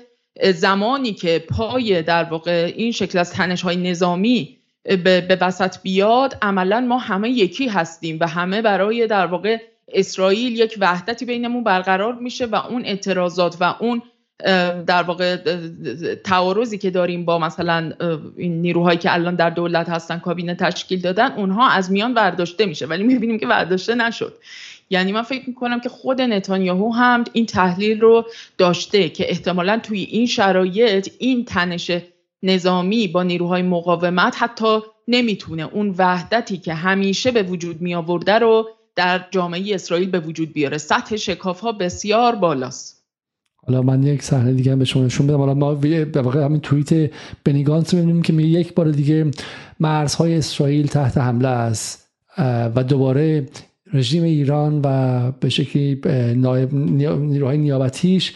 زمانی که پای در واقع این شکل از تنش های نظامی به وسط بیاد عملا ما همه یکی هستیم و همه برای در واقع اسرائیل یک وحدتی بینمون برقرار میشه و اون اعتراضات و اون در واقع تعارضی که داریم با مثلا این نیروهایی که الان در دولت هستن کابینه تشکیل دادن اونها از میان برداشته میشه. ولی می‌بینیم که برداشته نشد. یعنی من فکر می‌کنم که خود نتانیاهو هم این تحلیل رو داشته که احتمالا توی این شرایط این تنش نظامی با نیروهای مقاومت حتی نمی‌تونه اون وحدتی که همیشه به وجود می آورده رو در جامعه اسرائیل به وجود بیاره. سطح شکاف ها بسیار بالاست. حالا من یک صحنه دیگه به شما نشون بدم. حالا ما به واقع همین توییت بنی گانتس می‌بینیم که میگه یک بار دیگه مرزهای اسرائیل تحت حمله است و دوباره رژیم ایران و به شکلی نیروهای نیابتیش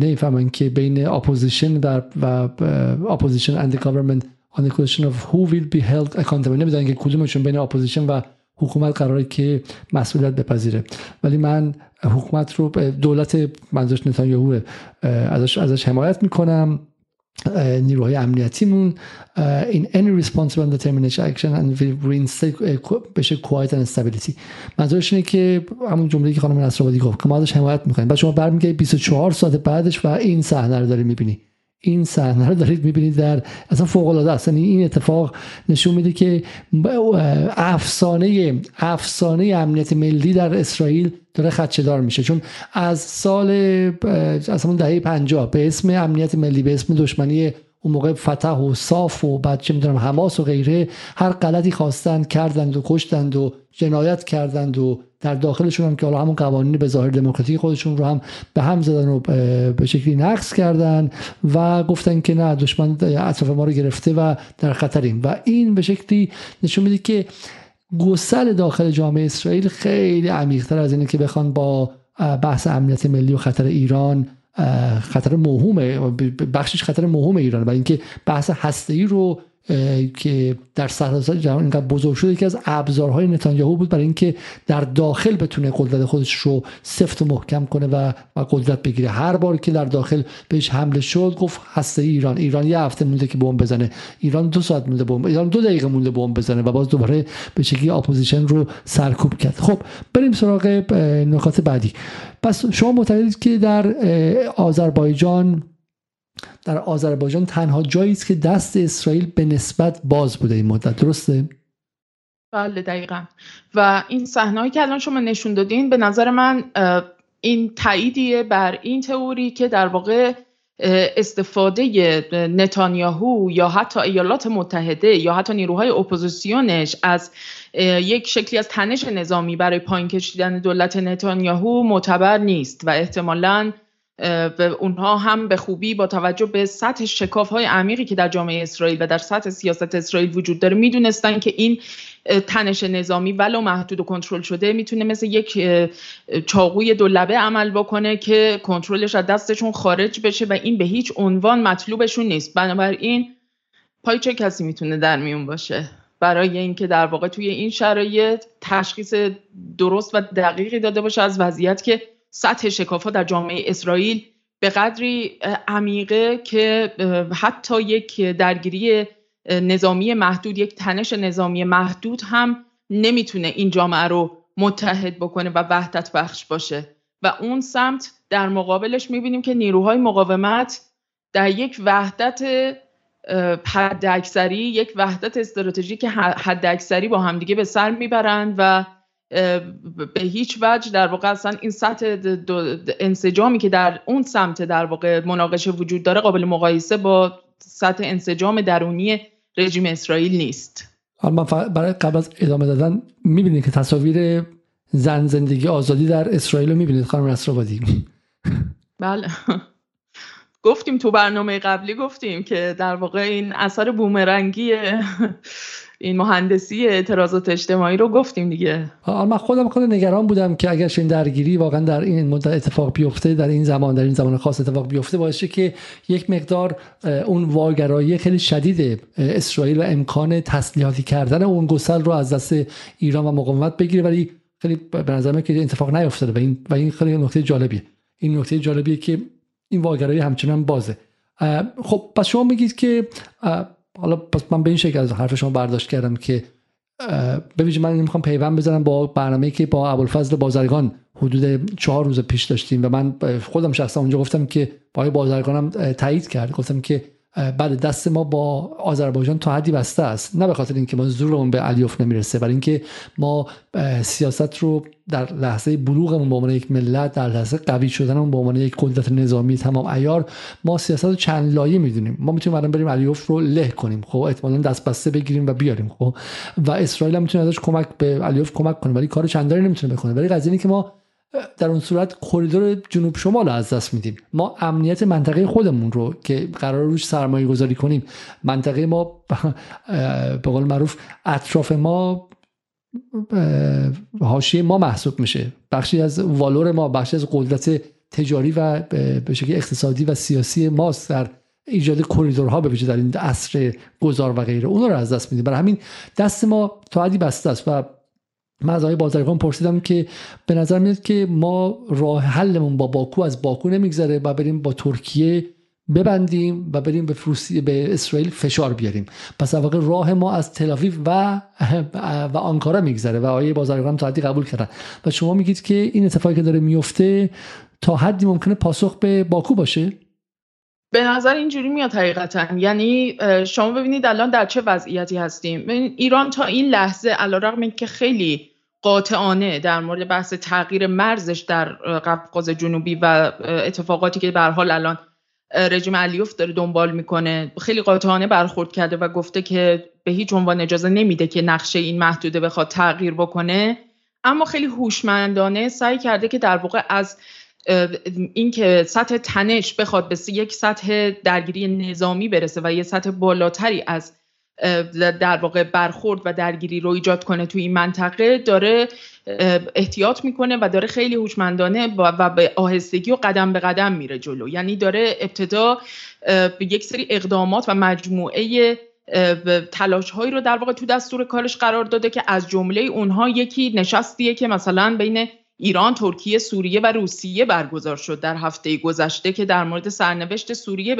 نمی‌فهمن که بین opposition و opposition and government on the question of who will be held accountable. نمی‌دونن که کدومشون بین opposition و حکومت قراره که مسئولیت بپذیره. ولی من حکومت رو دولت منظورش نتانیاهو ازش ازش حمایت می‌کنم. نیروهای امنیتیمون in any responsible determination action and will reinstate بشه quiet and stability. منظورش اینه که همون جمله که خانم نصرآبادی گفت که ما ازش حمایت می‌کنیم. بعد شما برمیگردید 24 ساعت بعدش و این صحنه رو داری می‌بینی. این صحنه رو دارید می‌بینید در اصلا فوق العاده است. یعنی این اتفاق نشون میده که افسانه افسانه امنیت ملی در اسرائیل داره خدشه‌دار میشه. چون از سال از همون دهه 50 به اسم امنیت ملی به اسم دشمنی اون موقع فتح و صاف و بعد چه می‌دونم حماس و غیره هر غلطی خواستند کردند و کشتند و جنایت کردند و در داخلشون هم که حالا همون قوانین به ظاهر دموکراتیک خودشون رو هم به هم زدن و به شکلی نقص کردن و گفتن که نه دشمن اطراف ما رو گرفته و در خطریم. و این به شکلی نشون میده که گسل داخل جامعه اسرائیل خیلی عمیقتر از اینه که بخوان با بحث امنیت ملی و خطر ایران خطر موهومه بخشش خطر موهوم ایران و اینکه بحث هسته رو که در سراسر جهان اینقدر بزرگ شده یکی از ابزارهای نتانیاهو بود برای اینکه در داخل بتونه قدرت خودش رو سفت و محکم کنه و قدرت بگیره. هر بار که در داخل بهش حمله شد گفت هسته ایران ایران یه هفته مونده که بمب بزنه. ایران دو ساعت مونده بمب ایران دو دقیقه مونده بمب بزنه و باز دوباره به شکلی opposition رو سرکوب کرد. خب بریم سراغ نکات بعدی. پس شما معتقدید که در آذربایجان در آذربایجان تنها جایی است که دست اسرائیل به نسبت باز بوده این مدت. درسته؟ بله دقیقا. و این صحنه‌ای که الان شما نشون دادین به نظر من این تاییدیه بر این تئوری که در واقع استفاده نتانیاهو یا حتی ایالات متحده یا حتی نیروهای اپوزیسیونش از یک شکلی از تنش نظامی برای پایین کشیدن دولت نتانیاهو معتبر نیست و احتمالاً و اونها هم به خوبی با توجه به سطح شکاف های عمیقی که در جامعه اسرائیل و در سطح سیاست اسرائیل وجود داره می‌دونستن که این تنش نظامی ولو محدود و کنترل شده می‌تونه مثل یک چاقوی دو لبه عمل بکنه که کنترلش از دستشون خارج بشه و این به هیچ عنوان مطلوبشون نیست. بنابراین پای چه کسی می‌تونه در میون باشه برای اینکه در واقع توی این شرایط تشخیص درست و دقیقی داده باشه از وضعیت که سطح شکاف ها در جامعه اسرائیل به قدری عمیقه که حتی یک درگیری نظامی محدود یک تنش نظامی محدود هم نمی‌تونه این جامعه رو متحد بکنه و وحدت بخش باشه. و اون سمت در مقابلش می‌بینیم که نیروهای مقاومت در یک وحدت حد اکثری یک وحدت استراتژیک حد اکثری با همدیگه به سر می‌برند و به هیچ وجه در واقع اصلا این سطح انسجامی که در اون سمت در واقع مناقشه وجود داره قابل مقایسه با سطح انسجام درونی رژیم اسرائیل نیست. حالا من برای قبل از ادامه دادن می‌بینید که تصاویر زن زندگی آزادی در اسرائیل رو می‌بینید خانم نصرآبادی؟ بله. گفتیم تو برنامه قبلی گفتیم که در واقع این اثر بومرنگی این مهندسی اعتراضات اجتماعی رو گفتیم دیگه. من خودم خود نگران بودم که اگر این درگیری واقعا در این مدت اتفاق بیفته در این زمان در این زمان خاص اتفاق بیفته باعث که یک مقدار اون واگرایی خیلی شدید اسرائیل و امکان تسلیحاتی کردن اون گسل رو از دست ایران و مقاومت بگیره. ولی خیلی به نظر که اتفاق نیفتاده و این و این خیلی نکته جالبیه. این نکته جالبیه که این واگرایی همچنان بازه. خب پس شما میگید که حالا پس من به این شکل از حرف شما برداشت کردم که ببینید من نمی‌خوام پیوند بزنم با برنامه که با ابوالفضل بازرگان حدود چهار روز پیش داشتیم و من خودم شخصا اونجا گفتم که با بازرگانم تایید کرد. گفتم که بعد دست ما با آذربایجان تا حدی بسته است. نه به خاطر اینکه ما زورمون به الیوف نمی‌رسه برای اینکه ما سیاست رو در لحظه بلوغمون به عنوان یک ملت در لحظه قوی شدنمون به عنوان یک قدرت نظامی تمام ایار ما سیاست رو چند لایه می‌دونیم. ما می‌تونیم الان بریم الیوف رو له کنیم خب؟ احتمالاً دست بسته بگیریم و بیاریم خب؟ و اسرائیل هم می‌تونه ازش کمک به الیوف کمک کنه ولی کار چندانی نمی‌تونه بکنه. ولی قضیه که ما در اون صورت کریدور جنوب شمال از دست میدیم. ما امنیت منطقه خودمون رو که قرار روش سرمایه گذاری کنیم منطقه ما به قول معروف اطراف ما حاشیه ما محسوب میشه. بخشی از والور ما بخشی از قدرت تجاری و به شکل اقتصادی و سیاسی ماست در ایجاد کریدورها به در این عصر گذار و غیره. اون رو از دست میدیم. برای همین دست ما تا حدی بسته است و من از آقای بازرگان پرسیدم که به نظر میاد که ما راه حلمون با باکو از باکو نمیگذره و بریم با ترکیه ببندیم و بریم به فروسی به اسرائیل فشار بیاریم. پس واقع راه ما از تلافیو و و آنکارا میگذره و آقای بازرگان تا حدی قبول کردن. و شما میگید که این اتفاقی که داره میفته تا حدی ممکنه پاسخ به باکو باشه؟ به نظر اینجوری میاد حقیقتا. یعنی شما ببینید الان در چه وضعیتی هستیم. ایران تا این لحظه علیرغم اینکه خیلی قاطعانه در مورد بحث تغییر مرزش در قفقاز جنوبی و اتفاقاتی که به حال الان رژیم علیوف داره دنبال می‌کنه خیلی قاطعانه برخورد کرده و گفته که به هیچ عنوان اجازه نمیده که نقشه این محدوده بخواد تغییر بکنه. اما خیلی هوشمندانه سعی کرده که در واقع از اینکه سطح تنش بخواد به یک سطح درگیری نظامی برسه و یه سطح بالاتری از در واقع برخورد و درگیری رو ایجاد کنه توی این منطقه داره احتیاط می‌کنه و داره خیلی هوشمندانه و به آهستگی و قدم به قدم میره جلو. یعنی داره ابتدا به یک سری اقدامات و مجموعه تلاش هایی رو در واقع تو دستور کارش قرار داده که از جمله اونها یکی نشستیه که مثلا بین ایران، ترکیه، سوریه و روسیه برگزار شد در هفته گذشته که در مورد سرنوشت سوریه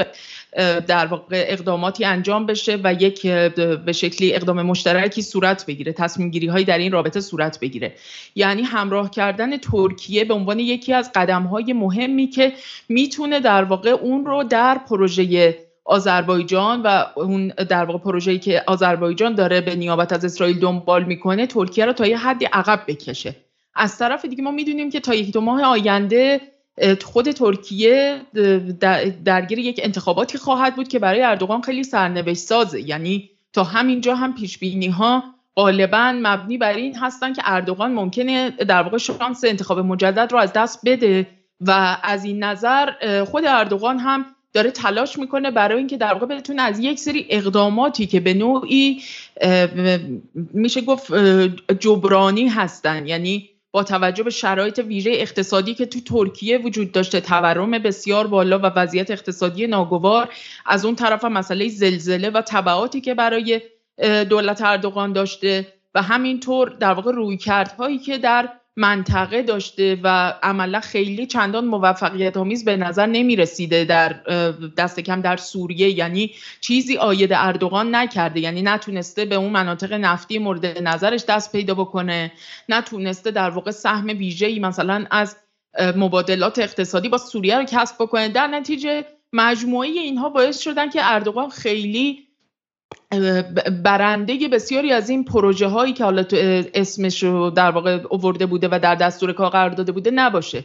در واقع اقداماتی انجام بشه و یک به شکلی اقدام مشترکی صورت بگیره تصمیم گیری هایی در این رابطه صورت بگیره. یعنی همراه کردن ترکیه به عنوان یکی از قدم های مهمی که می‌تونه در واقع اون رو در پروژه آذربایجان و اون در واقع پروژه‌ای که آذربایجان داره به نیابت از اسرائیل دنبال می‌کنه ترکیه رو تا یه حدی عقب بکشه. از طرف دیگه ما می‌دونیم که تا یک دو ماه آینده خود ترکیه درگیر یک انتخاباتی خواهد بود که برای اردوغان خیلی سرنوشت سازه. یعنی تا همینجا هم پیش بینی ها غالبا مبنی بر این هستن که اردوغان ممکنه در واقع شانس انتخاب مجدد رو از دست بده و از این نظر خود اردوغان هم داره تلاش می‌کنه برای اینکه در واقع بتونه از یک سری اقداماتی که به نوعی میشه گفت جبرانی هستن. یعنی با توجه به شرایط ویژه اقتصادی که تو ترکیه وجود داشته تورم بسیار بالا و وضعیت اقتصادی ناگوار از اون طرف هم مسئله زلزله و تبعاتی که برای دولت اردوغان داشته و همینطور در واقع رویکردهایی که در منطقه داشته و عملا خیلی چندان موفقیت آمیز به نظر نمی رسیده در دست کم در سوریه. یعنی چیزی آید اردوغان نکرده. یعنی نتونسته به اون مناطق نفتی مورد نظرش دست پیدا بکنه. نتونسته در واقع سهم ویژه‌ای مثلا از مبادلات اقتصادی با سوریه رو کسب بکنه. در نتیجه مجموعه اینها باعث شدن که اردوغان خیلی برنده بسیاری از این پروژه هایی که حالا تو اسمش رو در واقع اوورده بوده و در دستور کار قرار داده بوده نباشه.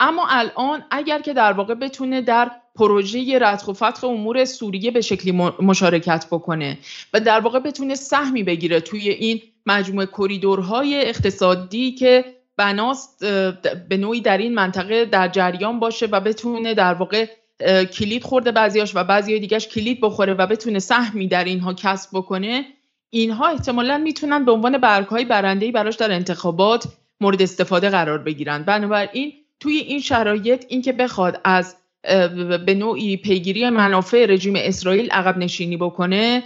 اما الان اگر که در واقع بتونه در پروژه ردخ و فتح امور سوریه به شکلی مشارکت بکنه و در واقع بتونه سهمی بگیره توی این مجموعه کریدورهای اقتصادی که بناست به نوعی در این منطقه در جریان باشه و بتونه در واقع کلید خورده بعضیاش و بعضی دیگهش کلید بخوره و بتونه سهمی در اینها کسب بکنه اینها احتمالا می‌تونن به عنوان برگهای برندهی براش در انتخابات مورد استفاده قرار بگیرن. بنابراین توی این شرایط اینکه بخواد از به نوعی پیگیری منافع رژیم اسرائیل عقب نشینی بکنه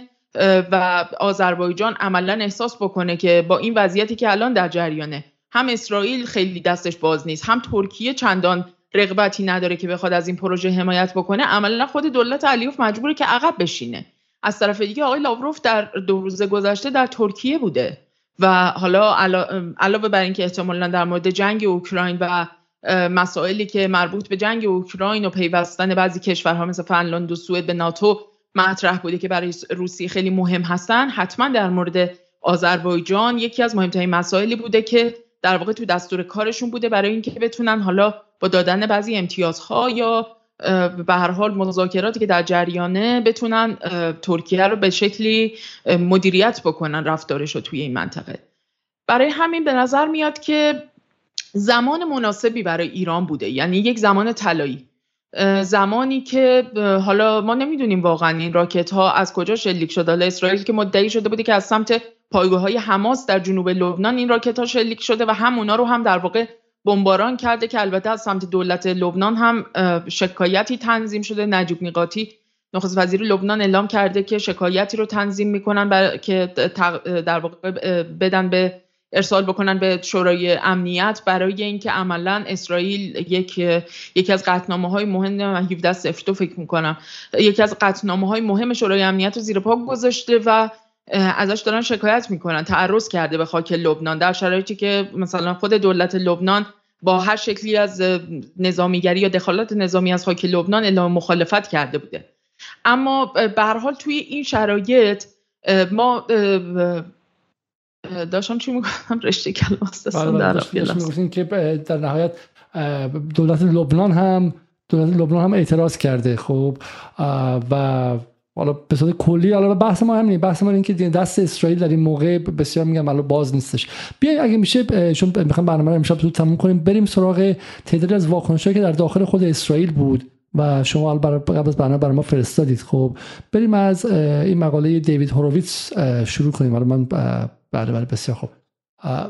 و آذربایجان عملا احساس بکنه که با این وضعیتی که الان در جریانه هم اسرائیل خیلی دستش باز نیست هم ترکیه چندان رغبتی نداره که بخواد از این پروژه حمایت بکنه عملا خود دولت علیوف مجبوره که عقب بشینه. از طرف دیگه آقای لاوروف در دو روز گذشته در ترکیه بوده و حالا علاوه بر اینکه احتمالا در مورد جنگ اوکراین و مسائلی که مربوط به جنگ اوکراین و پیوستن بعضی کشورها مثل فنلاند و سوئد به ناتو مطرح بوده که برای روسیه خیلی مهم هستن حتما در مورد آذربایجان یکی از مهمترین مسائلی بوده که در واقع تو دستور کارشون بوده برای اینکه بتونن حالا با دادن بعضی امتیازها یا به هر حال مذاکراتی که در جریانه بتونن ترکیه رو به شکلی مدیریت بکنن رفتارش رو توی این منطقه. برای همین به نظر میاد که زمان مناسبی برای ایران بوده. یعنی یک زمان طلایی. زمانی که حالا ما نمی‌دونیم واقعا این راکت ها از کجا شلیک شده. حالا اسرائیل که مدعی شده بوده که از سمت پایگاه های حماس در جنوب لبنان این راکت ها شلیک شده و همونا رو هم در واقع بمباران کرده که البته از سمت دولت لبنان هم شکایتی تنظیم شده. نجیب نیقاتی نخست وزیر لبنان اعلام کرده که شکایتی رو تنظیم می‌کنن که در واقع بدن به ارسال بکنن به شورای امنیت برای اینکه عملا اسرائیل یک یکی از قطنامه های مهم 17 سفتو فکر می‌کنم. یکی از قطنامه های مهم شورای امنیت رو زیر پا گذاشته و ازش دارن شکایت می‌کنن تعرض کرده به خاک لبنان در شرایطی که مثلا خود دولت لبنان با هر شکلی از نظامیگری یا دخالت نظامی از خاک لبنان اعلام مخالفت کرده بوده. اما به هر حال توی این شرایط ما داشتم چی می‌گفتم؟ رشته کلمه بله، در که در نهایت دولت لبنان هم دولت لبنان هم اعتراض کرده خب و حالا به صورت کلی حالا بحث ما همینه. بحث ما این که دست اسرائیل در این موقع بسیار میگم حالا باز نیستش. بیا اگه میشه چون می‌خوام برنامه رو امشب زود تموم کنیم بریم سراغ تعدادی از واکنشایی که در داخل خود اسرائیل بود و شما قبل از برنامه برای ما فرستادید. خب بریم از این مقاله دیوید هوروویتس شروع کنیم. حالا من بله بله بسیار خوب.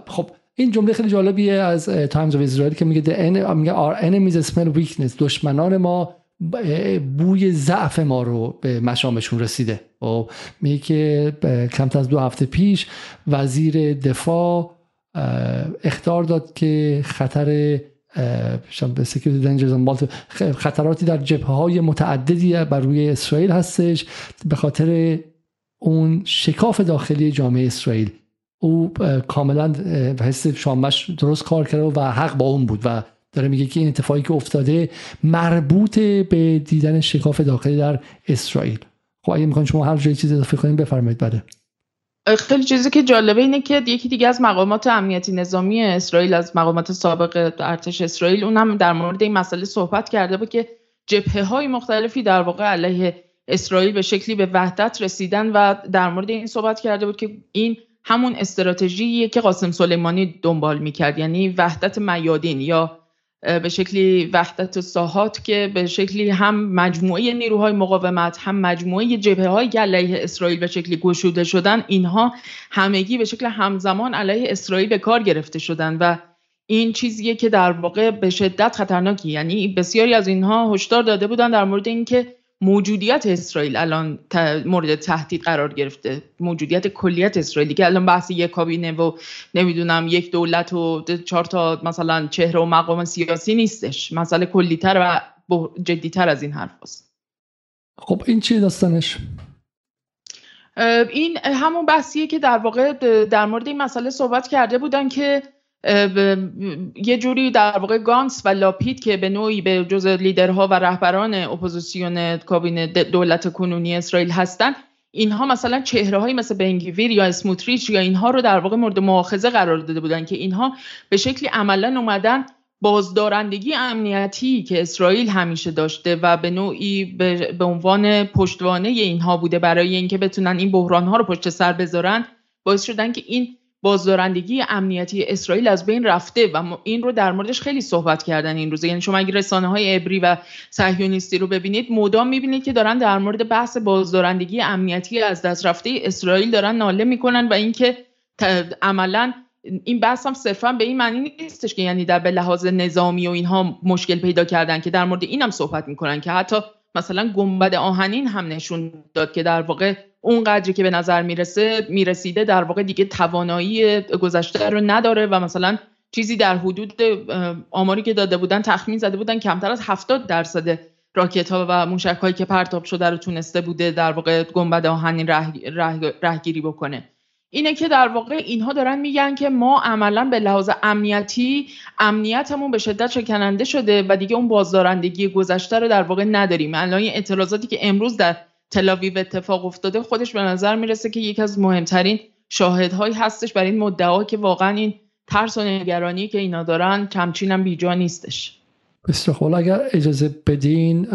خب این جمله خیلی جالبیه از تایمز اف اسرائیل که میگه میگه our enemies smell weakness. دشمنان ما بوی ضعف ما رو به مشامشون رسیده. خب، میگه که کمتر از دو هفته پیش وزیر دفاع اخطار داد که خطر خطراتی در جبهه های متعددی بر روی اسرائیل هستش به خاطر اون شکاف داخلی جامعه اسرائیل. او کاملا حس شامش درست کار کرده و حق با اون بود و داره میگه که این اتفاقی که افتاده مربوط به دیدن شکاف داخلی در اسرائیل. خب اگه می‌خواین شما هر جایی چیزی اضافه کنید بفرمایید. بله. خیلی چیزی که جالبه اینه که یکی دیگه از مقامات امنیتی نظامی اسرائیل از مقامات سابق ارتش اسرائیل اون هم در مورد این مسئله صحبت کرده بود که جبهه های مختلفی در واقع علیه اسرائیل به شکلی به وحدت رسیدن و در مورد این صحبت کرده بود که این همون استراتژیه که قاسم سلیمانی دنبال می‌کرد یعنی وحدت میادین یا به شکلی وحدت ساحات که به شکلی هم مجموعه نیروهای مقاومت هم مجموعه جبهه های علیه اسرائیل به شکلی گشوده شدن اینها همگی به شکل همزمان علیه اسرائیل به کار گرفته شدن و این چیزیه که در واقع به شدت خطرناکی. یعنی بسیاری از اینها هشدار داده بودن در مورد اینکه موجودیت اسرائیل الان مورد تهدید قرار گرفته موجودیت کلیت اسرائیلی که الان بحث یک کابینه و نمی‌دونم یک دولت و چهار تا مثلا چهره و مقام سیاسی نیستش مسئله کلیتر و جدیتر از این حرف هست. خب این چی داستانش؟ این همون بحثیه که در واقع در مورد این مسئله صحبت کرده بودن که یه جوری در واقع گانتس و لاپید که به نوعی به جز لیدرها و رهبران اپوزیسیون کابینه دولت کنونی اسرائیل هستند اینها مثلا چهره های مثل بن‌گویر یا اسموتریچ یا اینها رو در واقع مورد مؤاخذه قرار داده بودن که اینها به شکلی عملا اومدن بازدارندگی امنیتی که اسرائیل همیشه داشته و به نوعی به عنوان پشتوانه اینها بوده برای اینکه بتونن این بحران ها رو پشت سر بذارن باعث شدن که این بازدارندگی امنیتی اسرائیل از بین رفته و این رو در موردش خیلی صحبت کردن این روزه. یعنی شما اگه رسانه های عبری و صهیونیستی رو ببینید مدام می‌بینید که دارن در مورد بحث بازدارندگی امنیتی از دست رفته اسرائیل دارن ناله می‌کنن و اینکه عملا این بحث هم صرفا به این معنی نیستش که یعنی در به لحاظ نظامی و اینها مشکل پیدا کردن که در مورد این هم صحبت می‌کنن که حتی مثلا گنبد آهنین هم نشون داد که در واقع اون قدری که به نظر می‌رسه می‌رسیده در واقع دیگه توانایی گذشته رو نداره و مثلا چیزی در حدود آماری که داده بودن تخمین زده بودن کمتر از 70 درصد راکت ها و موشک هایی که پرتاب شده رو تونسته بوده در واقع گنبد آهنین رهگیری بکنه. اینه که در واقع اینها دارن میگن که ما عملا به لحاظ امنیتی امنیتمون به شدت شکننده شده و دیگه اون بازدارندگی گذشته رو در واقع نداریم. الان اعتراضاتی که امروز در تلاویو اتفاق افتاده خودش به نظر می‌رسه که یکی از مهمترین شاهدهایی هستش برای این مدعا که واقعا این ترس و نگرانی که اینا دارن کمچین هم بیجا نیستش. بسیار خب اگر اجازه بدین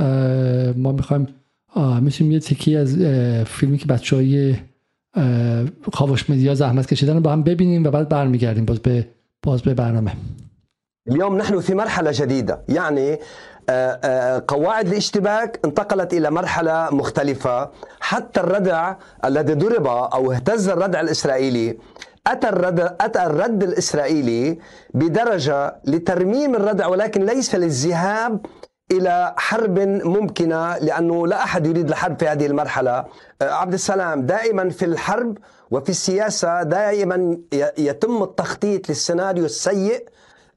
ما می‌خوایم می‌تونیم یه تکی از فیلمی که بچه های کاوش مدیا زحمت کشیدن با هم ببینیم و بعد برمیگردیم باز به باز به برنامه. اليوم نحن في مرحلة جديدة يعني قواعد الاشتباك انتقلت إلى مرحلة مختلفة. حتى الردع الذي ضرب أو اهتز الردع الإسرائيلي أتى الرد, أتى الرد الإسرائيلي بدرجة لترميم الردع ولكن ليس للذهاب إلى حرب ممكنة لأنه لا أحد يريد الحرب في هذه المرحلة. عبد السلام دائما في الحرب وفي السياسة دائما يتم التخطيط للسيناريو السيء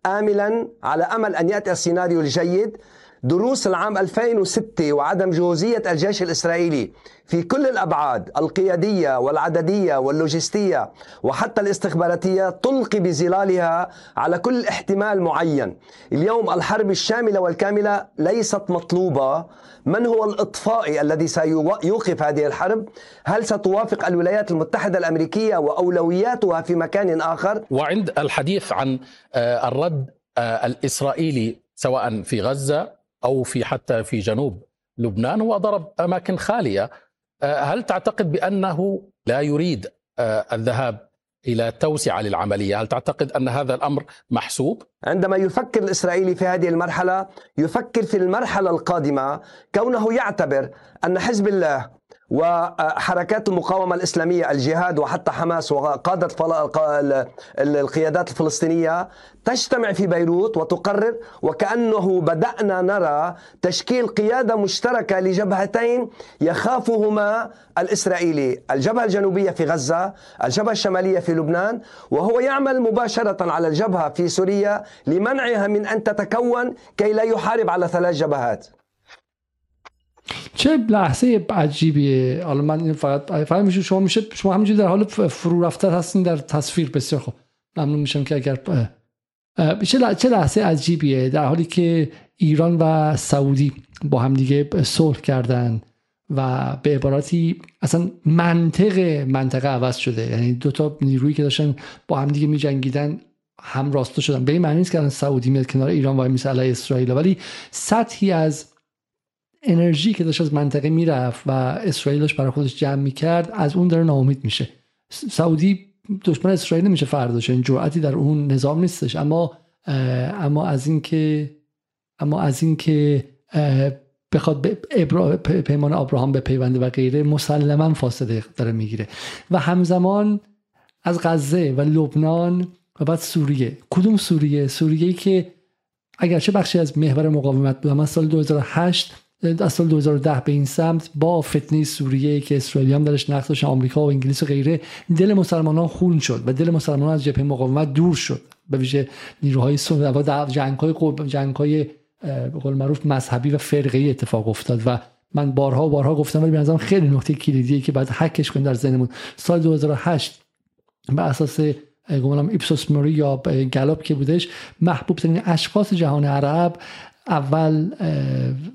آملا على أمل أن يأتي السيناريو الجيد. دروس العام 2006 وعدم جهوزية الجيش الإسرائيلي في كل الأبعاد القيادية والعددية واللوجستية وحتى الاستخباراتية تلقي بظلالها على كل احتمال معين. اليوم الحرب الشاملة والكاملة ليست مطلوبة. من هو الإطفائي الذي سيوقف هذه الحرب؟ هل ستوافق الولايات المتحدة الأمريكية وأولوياتها في مكان آخر؟ وعند الحديث عن آه، الرد آه، الإسرائيلي سواء في غزة أو في حتى في جنوب لبنان هو ضرب أماكن خالية آه، هل تعتقد بأنه لا يريد الذهاب إلى توسعه للعملية، هل تعتقد أن هذا الأمر محسوب؟ عندما يفكر الإسرائيلي في هذه المرحلة يفكر في المرحلة القادمة كونه يعتبر أن حزب الله وحركات المقاومة الإسلامية الجهاد وحتى حماس وقادة القيادات الفلسطينية تجتمع في بيروت وتقرر وكأنه بدأنا نرى تشكيل قيادة مشتركة لجبهتين يخافهما الإسرائيلي الجبهة الجنوبية في غزة الجبهة الشمالية في لبنان وهو يعمل مباشرة على الجبهة في سوريا لمنعها من أن تتكون كي لا يحارب على ثلاث جبهات. چه لحظه عجیبیه. حالا من فقط فقط میشه شما میشه شما همینجوری در حال فرو رفتن هستین در تصویر. بسیار خوب. ممنون میشم که اگر چه لحظه عجیبیه در حالی که ایران و سعودی با هم دیگه صلح کردن و به عبارتی اصلا منطق منطقه عوض شده. یعنی دو تا نیرویی که داشتن با هم دیگه میجنگیدن هم راسته شدن. به این معنی نیست که سعودی میاد کنار ایران وای میسه علیه اسرائیل. ولی سطحی از انرژی که داشت از منطقه می‌رفت و اسرائیل داشت برای خودش جمع می‌کرد از اون داره ناامید میشه. سعودی دشمن اسرائیل نمیشه فرداش این جرأتی در اون نظام نیستش. اما اما از اینکه اما از اینکه بخواد به پیمان ابراهام به پیونده و غیره مسلما فاصله داره می‌گیره. و همزمان از غزه و لبنان و بعد سوریه. کدوم سوریه؟ سوریه که اگرچه بخشی از محور مقاومت بود اما سال 2008 از سال 2010 به این سمت با فتنه سوریه که اسرائیل هم درش نقش داشت آمریکا و انگلیس و غیره دل مسلمانان خون شد و دل مسلمانان از جبهه مقاومت دور شد به ویژه نیروهای و جنگ های جنگ های به قول معروف مذهبی و فرقه اتفاق افتاد و من بارها و بارها گفتم ولی به خیلی نکته کلیدیه که بعد حکش کنیم در ذهنمون. سال 2008 به اساس گمانم ایپسوس موری یا گلوب که بودش محبوب ترین اشخاص جهان عرب اول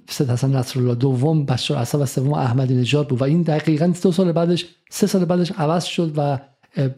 سید حسن نصرالله دوم بشار اسد و سوم احمدی نژاد بود. و این دقیقا دو سال بعدش سه سال بعدش عوض شد و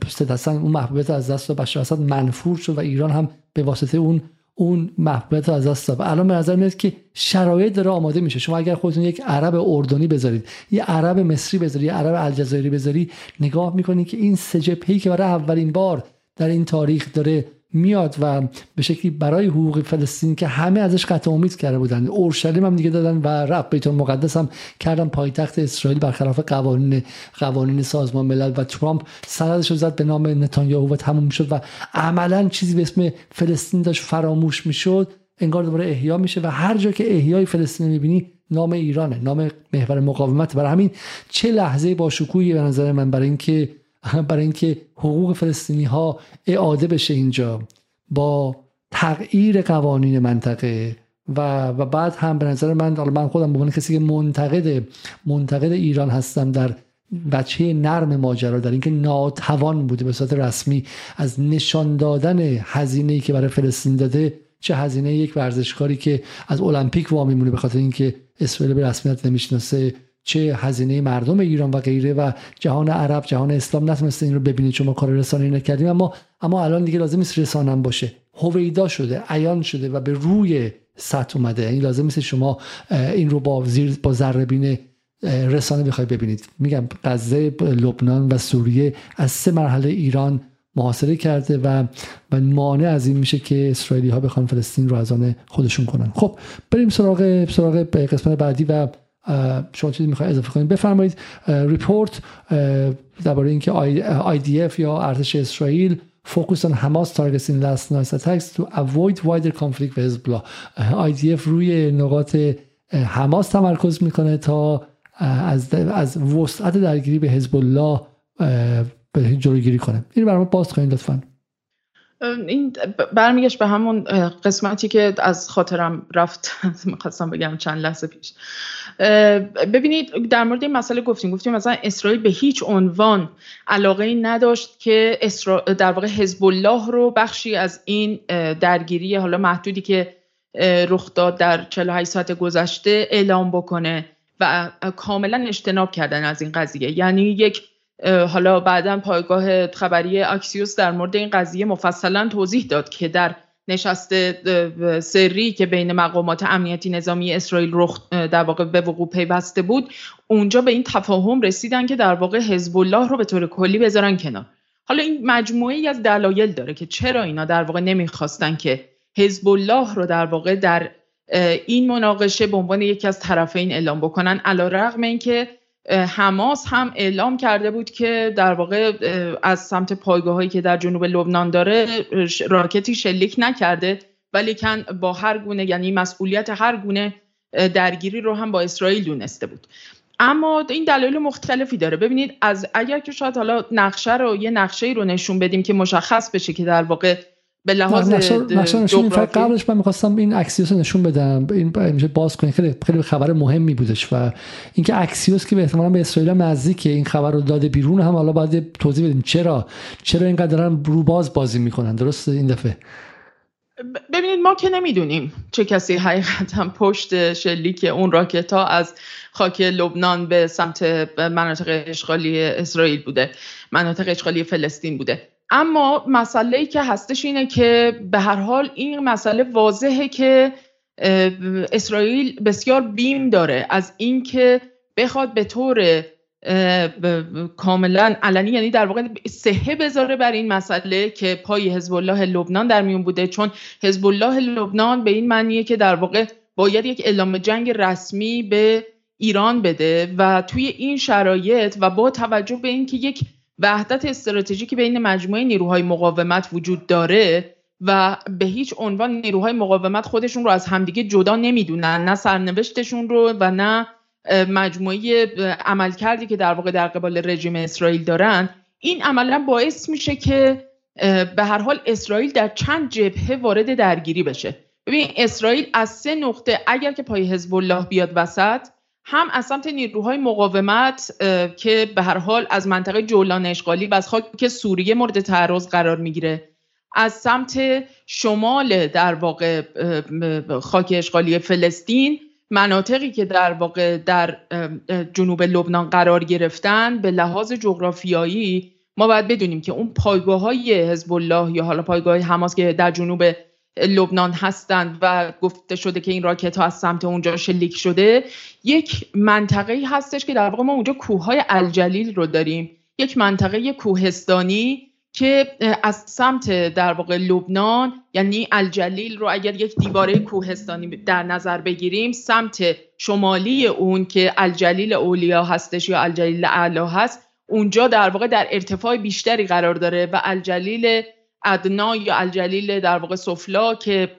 سید حسن اون محبوبیت از دست و بشار اسد منفور شد و ایران هم به واسطه اون اون محبوبیت از دست داد. الان به نظر میاد که شرایط داره آماده میشه. شما اگر خودتون یک عرب اردنی بذارید یه عرب مصری بذارید یه عرب الجزایری بذارید نگاه می‌کنید که این سه جبهه‌ای که برای اولین بار در این تاریخ داره میاد و به شکلی برای حقوق فلسطین که همه ازش قطع امید کرده بودن. اورشلیم هم دیگه دادن و رب بیت المقدس هم کردن پایتخت اسرائیل برخلاف قوانین قوانین سازمان ملل. و ترامپ سندش رو زد به نام نتانیاهو و تموم شد و عملا چیزی به اسم فلسطین داشت فراموش می‌شد. انگار دوباره احیا میشه و هر جا که احیای فلسطین می‌بینی نام ایرانه نام محور مقاومت. برای همین چه لحظه با شکوهی به نظر من برای اینکه برای اینکه حقوق فلسطینی ها اعاده بشه اینجا با تغییر قوانین منطقه و, و بعد هم به نظر من من خودم به کسی که منتقد منتقد ایران هستم در بچه نرم ماجرا در اینکه ناتوان بوده به صورت رسمی از نشان دادن هزینه ای که برای فلسطین داده چه هزینه یک ورزشکاری که از المپیک وامی مونه به خاطر اینکه اسرائیل به رسمیت نمی‌شناسه چه هزینه مردم ایران و غیره و جهان عرب جهان اسلام نتونسته این رو ببینید چون ما کار رسانه نکردیم اما اما الان دیگه لازم نیست رسانم باشه. هویدا شده عیان شده و به روی سطح اومده. این لازم نیست شما این رو با زیر با ذره رسانه بخوای ببینید. میگم غزه لبنان و سوریه از سه مرحله ایران محاصره کرده و و مانع از این میشه که اسرائیلی ها بخوان فلسطین رو از آن خودشون کنن. خب بریم سراغ سراغ قسمت بعدی و شما چیزی می‌خوای اضافه کنید بفرمایید ریپورت درباره اینکه IDF یا ارتش اسرائیل focus on Hamas targets in last night's attacks to avoid wider conflict with Hezbollah. IDF روی نقاط حماس تمرکز می‌کنه تا از از وسعت درگیری به حزب الله به جلوگیری کنه. این برام باز کنید لطفا. این برمیگشت به همون قسمتی که از خاطرم رفت. می‌خواستم بگم چند لحظه پیش. ببینید در مورد این مسئله گفتیم گفتیم مثلا اسرائیل به هیچ عنوان علاقه نداشت که در واقع حزب الله رو بخشی از این درگیری حالا محدودی که رخ داد در 48 ساعت گذشته اعلام بکنه و کاملا اجتناب کردن از این قضیه. یعنی یک حالا بعدا پایگاه خبری اکسیوس در مورد این قضیه مفصلا توضیح داد که در نشست سری که بین مقامات امنیتی نظامی اسرائیل رخ در واقع به وقوع پیوسته بود اونجا به این تفاهم رسیدن که در واقع حزب الله رو به طور کلی بذارن کنار. حالا این مجموعه ای از دلایل داره که چرا اینا در واقع نمی‌خواستن که حزب الله رو در واقع در این مناقشه به عنوان یکی از طرفین اعلام بکنن علا رغم اینکه حماس هم اعلام کرده بود که در واقع از سمت پایگاه هایی که در جنوب لبنان داره راکتی شلیک نکرده ولی کن با هر گونه یعنی مسئولیت هر گونه درگیری رو هم با اسرائیل دونسته بود. اما این دلایل مختلفی داره. ببینید از اگر که شاید حالا نقشه رو یه نقشه رو نشون بدیم که مشخص بشه که در واقع به لحاظ نشون قبلش من می‌خواستم این اکسیوس رو نشون بدم این میشه باز کنید خیلی خیلی خبر مهمی بودش و اینکه اکسیوس که به احتمالا به اسرائیل نزدیکه این خبر رو داده بیرون هم حالا باید توضیح بدیم. چرا؟ چرا اینقدر دارن رو باز بازی می‌کنن؟ درست این دفعه؟ ببینید ما که نمی‌دونیم چه کسی حقیقتا پشت شلیک اون راکت ها از خاک لبنان به سمت مناطق اشغالی اسرائیل بوده مناطق اشغالی فلسطین بوده. اما مسئله ای که هستش اینه که به هر حال این مسئله واضحه که اسرائیل بسیار بیم داره از اینکه بخواد به طور کاملا علنی یعنی در واقع سهه بذاره بر این مسئله که پای حزب الله لبنان در میون بوده. چون حزب الله لبنان به این معنیه که در واقع باید یک اعلام جنگ رسمی به ایران بده و توی این شرایط و با توجه به اینکه یک وحدت استراتژیکی بین مجموعه نیروهای مقاومت وجود داره و به هیچ عنوان نیروهای مقاومت خودشون رو از همدیگه جدا نمی‌دونن نه سرنوشتشون رو و نه مجموعه عملکردی که در واقع در قبال رژیم اسرائیل دارن. این عملا باعث میشه که به هر حال اسرائیل در چند جبهه وارد درگیری بشه. ببین اسرائیل از سه نقطه اگر که پای حزب الله بیاد وسط هم از سمت نیروهای مقاومت که به هر حال از منطقه جولان اشغالی و از خاک سوریه مورد تعرض قرار می‌گیره. از سمت شمال در واقع خاک اشغالی فلسطین مناطقی که در واقع در جنوب لبنان قرار گرفتن به لحاظ جغرافیایی ما باید بدونیم که اون پایگاه های حزب الله یا حالا پایگاه حماس که در جنوب لبنان هستند و گفته شده که این راکت ها از سمت اونجا شلیک شده یک منطقه هستش که در واقع ما اونجا کوههای الجلیل رو داریم. یک منطقه کوهستانی که از سمت در واقع لبنان یعنی الجلیل رو اگر یک دیواره کوهستانی در نظر بگیریم سمت شمالی اون که الجلیل اولیا هستش یا الجلیل اعلا هست اونجا در واقع در ارتفاع بیشتری قرار داره و الجلیل ادنا یا الجلیل در واقع سفلا که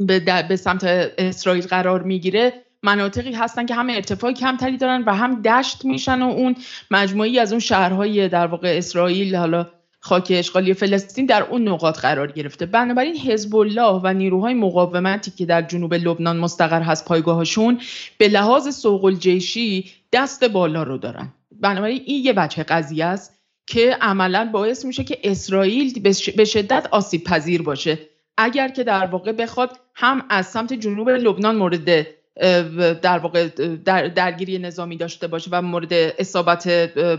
به, به سمت اسرائیل قرار می‌گیره مناطقی هستن که هم ارتفاع کمتری دارن و هم دشت میشن و اون مجموعی از اون شهرهای در واقع اسرائیل حالا خاک اشغالی فلسطین در اون نقاط قرار گرفته. بنابراین حزب الله و نیروهای مقاومتی که در جنوب لبنان مستقر هست پایگاهشون به لحاظ سوق الجیشی دست بالا رو دارن. بنابراین این یه بچه قضیه است. که عملا باعث میشه که اسرائیل به شدت آسیب پذیر باشه. اگر که در واقع بخواد هم از سمت جنوب لبنان مورد در واقع در درگیری نظامی داشته باشه و مورد اصابت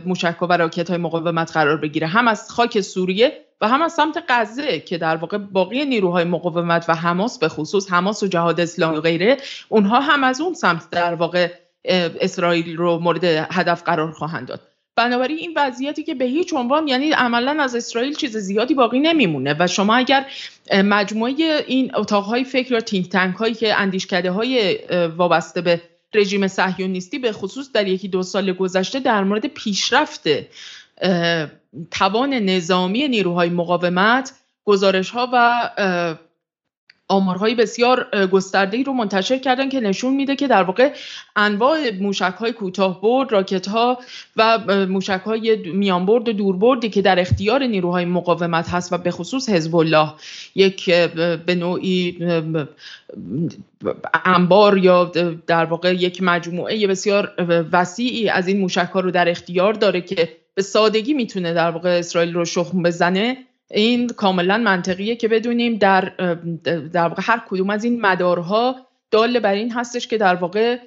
موشک و راکت های مقاومت قرار بگیره. هم از خاک سوریه و هم از سمت غزه که در واقع باقی نیروهای مقاومت و حماس به خصوص حماس و جهاد اسلامی و غیره اونها هم از اون سمت در واقع اسرائیل رو مورد هدف قرار خواهند داد. بنابراین این وضعیتی که به هیچ عنوان یعنی عملا از اسرائیل چیز زیادی باقی نمیمونه و شما اگر مجموعه این اتاقهای فکر یا تینک تنک هایی که اندیشکده های وابسته به رژیم صهیونیستی به خصوص در یکی دو سال گذشته در مورد پیشرفت توان نظامی نیروهای مقاومت گزارش ها و آمارهای بسیار گسترده رو منتشر کردن که نشون میده که در واقع انواع موشک های کوتاه برد راکت ها و موشک های میان برد و دور بردی که در اختیار نیروهای مقاومت هست و به خصوص حزب الله یک به نوعی انبار یا در واقع یک مجموعه بسیار وسیعی از این موشک ها رو در اختیار داره که به سادگی می‌تونه در واقع اسرائیل رو شخم بزنه. این کاملا منطقیه که بدونیم در در واقع هر کدوم از این مدارها دال بر این هستش که در واقع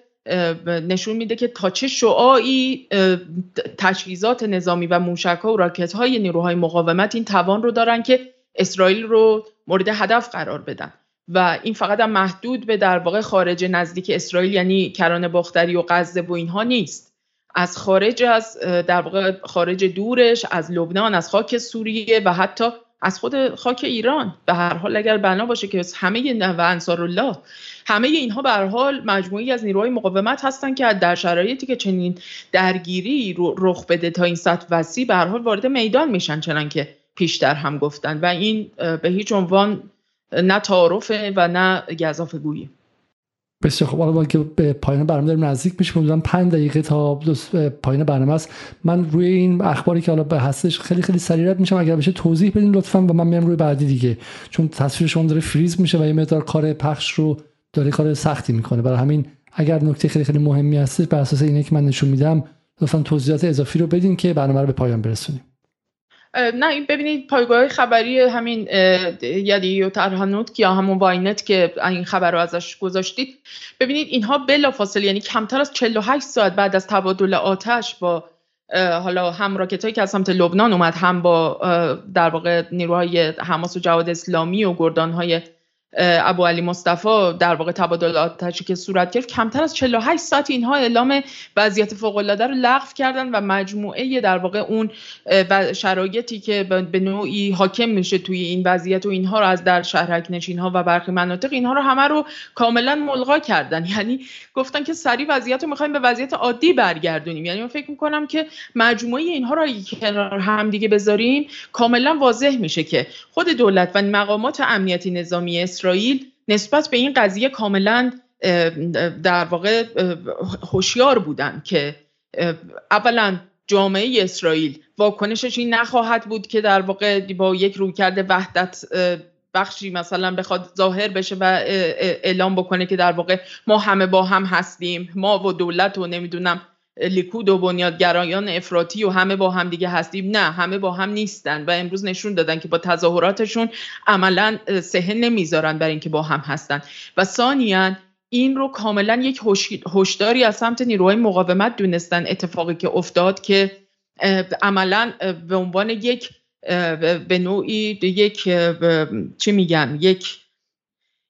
نشون میده که تا چه شعاعی تجهیزات نظامی و موشک ها و راکت های نیروهای مقاومت این توان رو دارن که اسرائیل رو مورد هدف قرار بدن. و این فقط هم محدود به در واقع خارج نزدیک اسرائیل یعنی کرانه باختری و غزه و اینها نیست. از خارج از در واقع خارج دورش از لبنان از خاک سوریه و حتی از خود خاک ایران. به هر حال اگر بنا باشه که همه و انصار الله همه اینها به هر حال مجموعی از نیروهای مقاومت هستن که در شرایطی که چنین درگیری رخ بده تا این سطح وسیع به هر حال وارد میدان میشن چنان که پیشتر هم گفتن. و این به هیچ عنوان نه تعارفه و نه گذاف گویی بسیار خب حالا که به پایان برنامه داریم نزدیک میشیم حدودا 5 دقیقه تا پایان برنامه است. من روی این اخباری که حالا به هستش خیلی خیلی سریع رد میشم. اگر بشه توضیح بدین لطفا و من میام روی بعدی دیگه. چون تصویر شما داره فریز میشه و یه مقدار کار پخش رو داره کار سختی می‌کنه. برای همین اگر نکته خیلی خیلی مهمی هستش بر اساس اینه که من نشون میدم لطفا توضیحات اضافی رو بدین که برنامه رو به پایان برسونیم. نه این ببینید پایگاه خبری همین یدی و ترهنوت یا همون واینت که این خبر رو ازش گذاشتید. ببینید اینها بلا فاصله یعنی کمتر از 48 ساعت بعد از تبادل آتش با حالا هم راکت که از سمت لبنان اومد هم با در واقع نیروهای حماس و جواد اسلامی و گردان های ابو علی مصطفی در واقع تبادل آتشی که صورت گرفت کمتر از 48 ساعت اینها اعلام وضعیت فوق العاده رو لغو کردن و مجموعه در واقع اون شرایطی که به نوعی حاکم میشه توی این وضعیت و اینها رو از در شهرک نشین ها و برخی مناطق اینها رو همه رو کاملا ملغا کردن. یعنی گفتن که سریع وضعیت رو می‌خوایم به وضعیت عادی برگردونیم. یعنی من فکر می‌کنم که مجموعه اینها رو کنار هم دیگه بذاریم کاملا واضح میشه که خود دولت و مقامات امنیتی نظامی اسرائیل نسبت به این قضیه کاملا در واقع هوشیار بودن که اولا جامعه اسرائیل واکنشش این نخواهد بود که در واقع با یک رویکرد وحدت بخشی مثلا بخواد ظاهر بشه و اعلام بکنه که در واقع ما همه با هم هستیم ما و دولت و نمی‌دونم لیکود و بنیادگرایان افراطی و همه با هم دیگه هستیم. نه همه با هم نیستن و امروز نشون دادن که با تظاهراتشون عملا سهه نمی‌ذارن بر اینکه با هم هستن. و ثانیا این رو کاملا یک هشداری از سمت نیروهای مقاومت دونستن اتفاقی که افتاد که عملا به عنوان یک به نوعی یک چی میگن؟ یک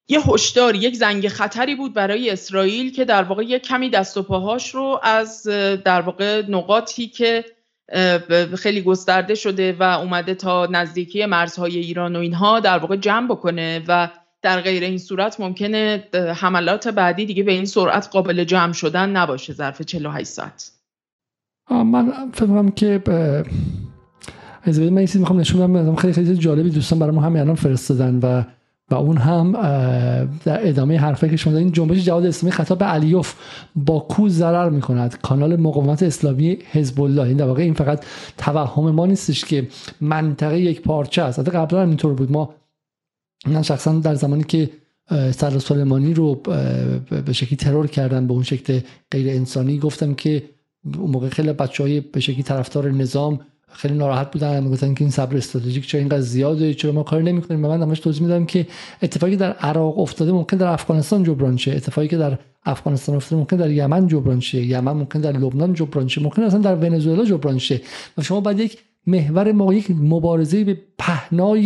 یه هشدار یک زنگ خطری بود برای اسرائیل که در واقع یک کمی دست و پاهاش رو از در واقع نقاطی که خیلی گسترده شده و اومده تا نزدیکی مرزهای ایران و اینها در واقع جمع بکنه و در غیر این صورت ممکنه حملات بعدی دیگه به این سرعت قابل جمع شدن نباشه ظرف 48 ساعت. من فکرم که از من این می‌خوام نشون بدم خیلی خیلی جالبی دوستان برای ما همین الان فرستادن و و اون هم در ادامه حرفی که شما این جنبش جواد اسلامی خطاب به علیوف با کو ضرر می‌کند. کانال مقاومت اسلامی حزب الله. این در واقع این فقط توهم ما نیستش که منطقه یک پارچه است. حتی قبلا هم اینطور بود. ما من شخصا در زمانی که سر سلیمانی رو به شکلی ترور کردن به اون شکل غیر انسانی گفتم که اون موقع خیلی بچه های به شکلی طرفدار نظام خیلی ناراحت بودن. می‌گفتن که این صبر استراتژیک چرا اینقدر زیاده؟ چرا ما کار نمی‌کنیم؟ و من همش توضیح میدم که اتفاقی در عراق افتاده ممکن در افغانستان جبران شه. اتفاقی که در افغانستان افتاده ممکن در یمن جبران شه. یمن ممکن در لبنان جبران شه. ممکن اصلا در ونزوئلا جبران شه. و شما باید یک محور ما یک مبارزه به پهنای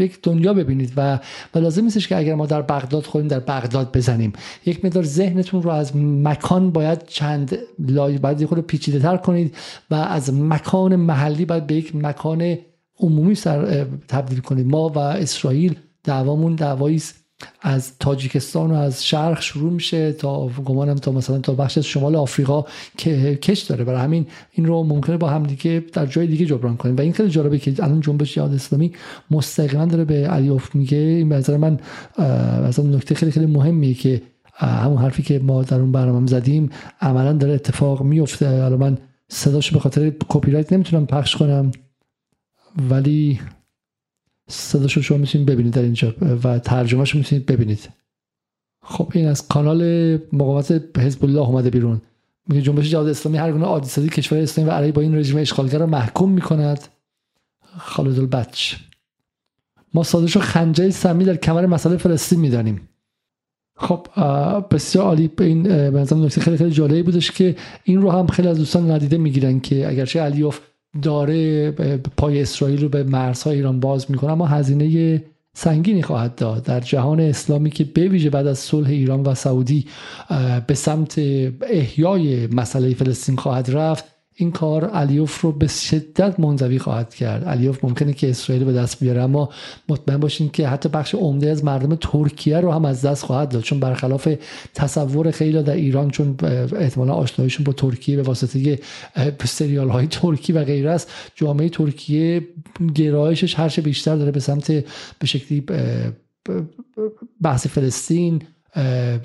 یک دنیا ببینید و, و لازم نیستش که اگر ما در بغداد خودیم در بغداد بزنیم. یک مقدار ذهنتون رو از مکان باید چند لای باید خود پیچیده تر کنید و از مکان محلی باید به یک مکان عمومی سر تبدیل کنید. ما و اسرائیل دعوامون دعوایی از تاجیکستان و از شرق شروع میشه تا گمانم تا مثلا تا بخش از شمال آفریقا که کش داره. برای همین این رو ممکنه با هم دیگه در جای دیگه جبران کنیم. و این خیلی جالبه که الان جنبش یاد اسلامی مستقیما داره به علیوف میگه. این نظر من مثلا نکته خیلی خیلی مهمیه که همون حرفی که ما در اون برنامه زدیم عملا داره اتفاق میفته. الان من صداشو به خاطر کپی رایت نمی‌تونم پخش کنم ولی صداش رو شما می‌تونید ببینید در اینجا و ترجمهش می‌تونید ببینید. خب این از کانال مقاومت حزب الله اومده بیرون. میگه جنبش جهاد اسلامی هر گونه عادی کشور اسلامی و علیه با این رژیم اشغالگر رو محکوم می‌کند. خالد البچ. ما سازش رو خنجه سمی در کمر مسئله فلسطین می‌دانیم. خب بسیار عالی. این به نکته خیلی خیلی جالبی بودش که این رو هم خیلی از دوستان ندیده می‌گیرن که اگرچه علیوف داره پای اسرائیل رو به مرزهای ایران باز می‌کنه اما هزینه سنگینی خواهد داد. در جهان اسلامی که بویژه بعد از صلح ایران و سعودی به سمت احیای مسئله فلسطین خواهد رفت این کار علیوف رو به شدت منزوی خواهد کرد. علیوف ممکنه که اسرائیل به دست بیاره اما مطمئن باشین که حتی بخش عمده از مردم ترکیه رو هم از دست خواهد داد چون برخلاف تصور خیلی در ایران چون احتمالا آشناییشون با ترکیه به واسطه سریال های ترکی و غیره است جامعه ترکیه گرایشش هرچه بیشتر داره به سمت به شکلی بحث فلسطین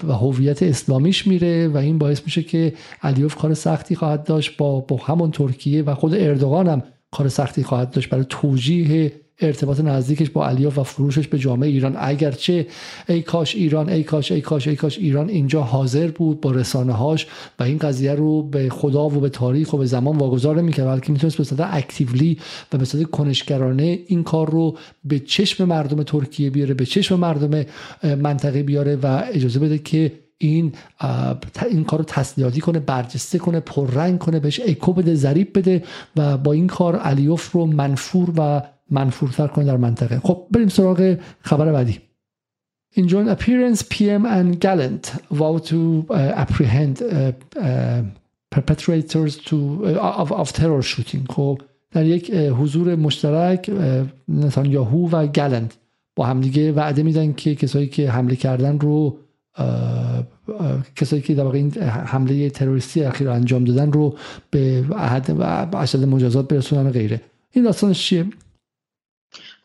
و هویت اسلامیش میره و این باعث میشه که علیوف کار سختی خواهد داشت با, با همون ترکیه و خود اردوغان هم کار سختی خواهد داشت برای توجیه ارتباط نزدیکش با علیوف و فروشش به جامعه ایران. اگرچه ای کاش ایران ای کاش ای کاش ای کاش ایران اینجا حاضر بود با رسانه هاش و این قضیه رو به خدا و به تاریخ و به زمان واگذار نمی‌کرد بلکه می‌تونست به صورت اکتیولی و به صورت کنشگرانه این کار رو به چشم مردم ترکیه بیاره به چشم مردم منطقه بیاره و اجازه بده که این این کار رو تسلیحاتی کنه برجسته کنه پررنگ کنه بهش ایکو بده ضریب بده و با این کار علیوف رو منفور و منفورتر کنه در منطقه. خب بریم سراغ خبر بعدی. In joint appearance, PM and Gallant vow to uh, apprehend uh, uh, perpetrators to, uh, of, of terror shooting. خب در یک حضور مشترک نتانیاهو و گلند با همدیگه وعده میدن که کسایی که حمله کردن رو کسایی که در واقع این حمله تروریستی اخیر انجام دادن رو به عهد و اشد مجازات برسونن و غیره. این داستانش چیه؟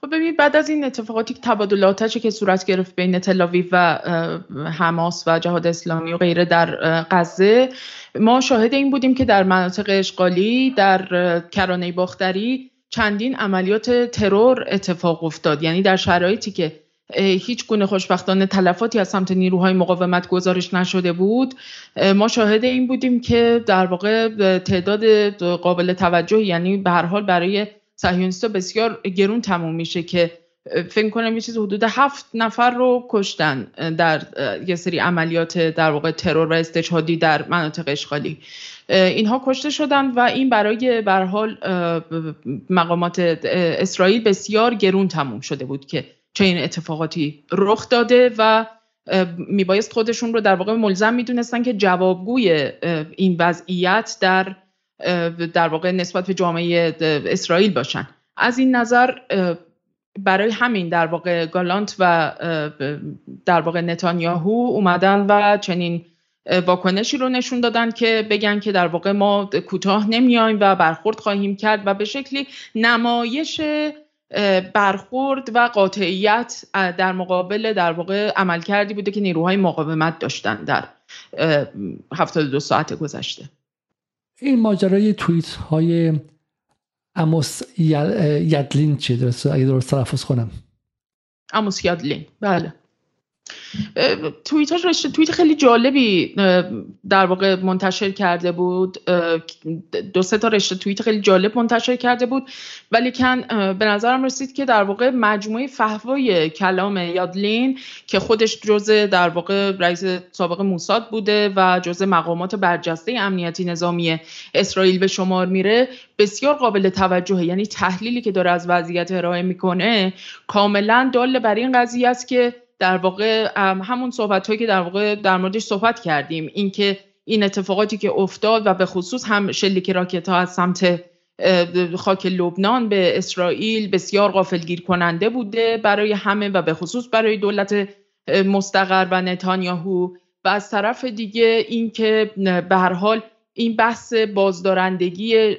خب ببینید بعد از این اتفاقاتی که تبادل که صورت گرفت بین تلاویو و حماس و جهاد اسلامی و غیره در غزه. ما شاهد این بودیم که در مناطق اشغالی در کرانه باختری چندین عملیات ترور اتفاق افتاد. یعنی در شرایطی که هیچ گونه خوشبختانه تلفاتی از سمت نیروهای مقاومت گزارش نشده بود ما شاهد این بودیم که در واقع تعداد قابل توجه یعنی به هر حال برای صهیونیستا بسیار گرون تموم میشه که فکر کنم یه چیز حدود هفت نفر رو کشتن در یه سری عملیات در واقع ترور و استشهادی در مناطق اشغالی. اینها کشته شدند و این برای بر حال مقامات اسرائیل بسیار گرون تموم شده بود که چه این اتفاقاتی رخ داده و میبایست خودشون رو در واقع ملزم می‌دونستن که جوابگوی این وضعیت در در واقع نسبت به جامعه اسرائیل باشن. از این نظر برای همین در واقع گالانت و در واقع نتانیاهو اومدن و چنین واکنشی رو نشون دادن که بگن که در واقع ما کوتاه نمیایم و برخورد خواهیم کرد و به شکلی نمایش برخورد و قاطعیت در مقابل در واقع عمل کردی بوده که نیروهای مقاومت داشتن در 72 ساعت گذشته. این ماجرای توییت های اموس یدلین چیه درست؟ اگه درست تلفظ کنم. اموس یدلین. بله. رشته توییت خیلی جالبی در واقع منتشر کرده بود. دو سه تا رشته توییت خیلی جالب منتشر کرده بود. ولی کن به نظرم رسید که در واقع مجموعه فهوای کلام یادلین که خودش جزء در واقع رئیس سابق موساد بوده و جزء مقامات برجسته امنیتی نظامی اسرائیل به شمار میره بسیار قابل توجهه. یعنی تحلیلی که داره از وضعیت ارائه می‌کنه کاملا دال بر این قضیه است که در واقع همون صحبت هایی که در واقع در موردش صحبت کردیم. اینکه این اتفاقاتی که افتاد و به خصوص هم شلیک راکت ها از سمت خاک لبنان به اسرائیل بسیار غافلگیر کننده بوده برای همه و به خصوص برای دولت مستقر و نتانیاهو. و از طرف دیگه اینکه به هر حال این بحث بازدارندگی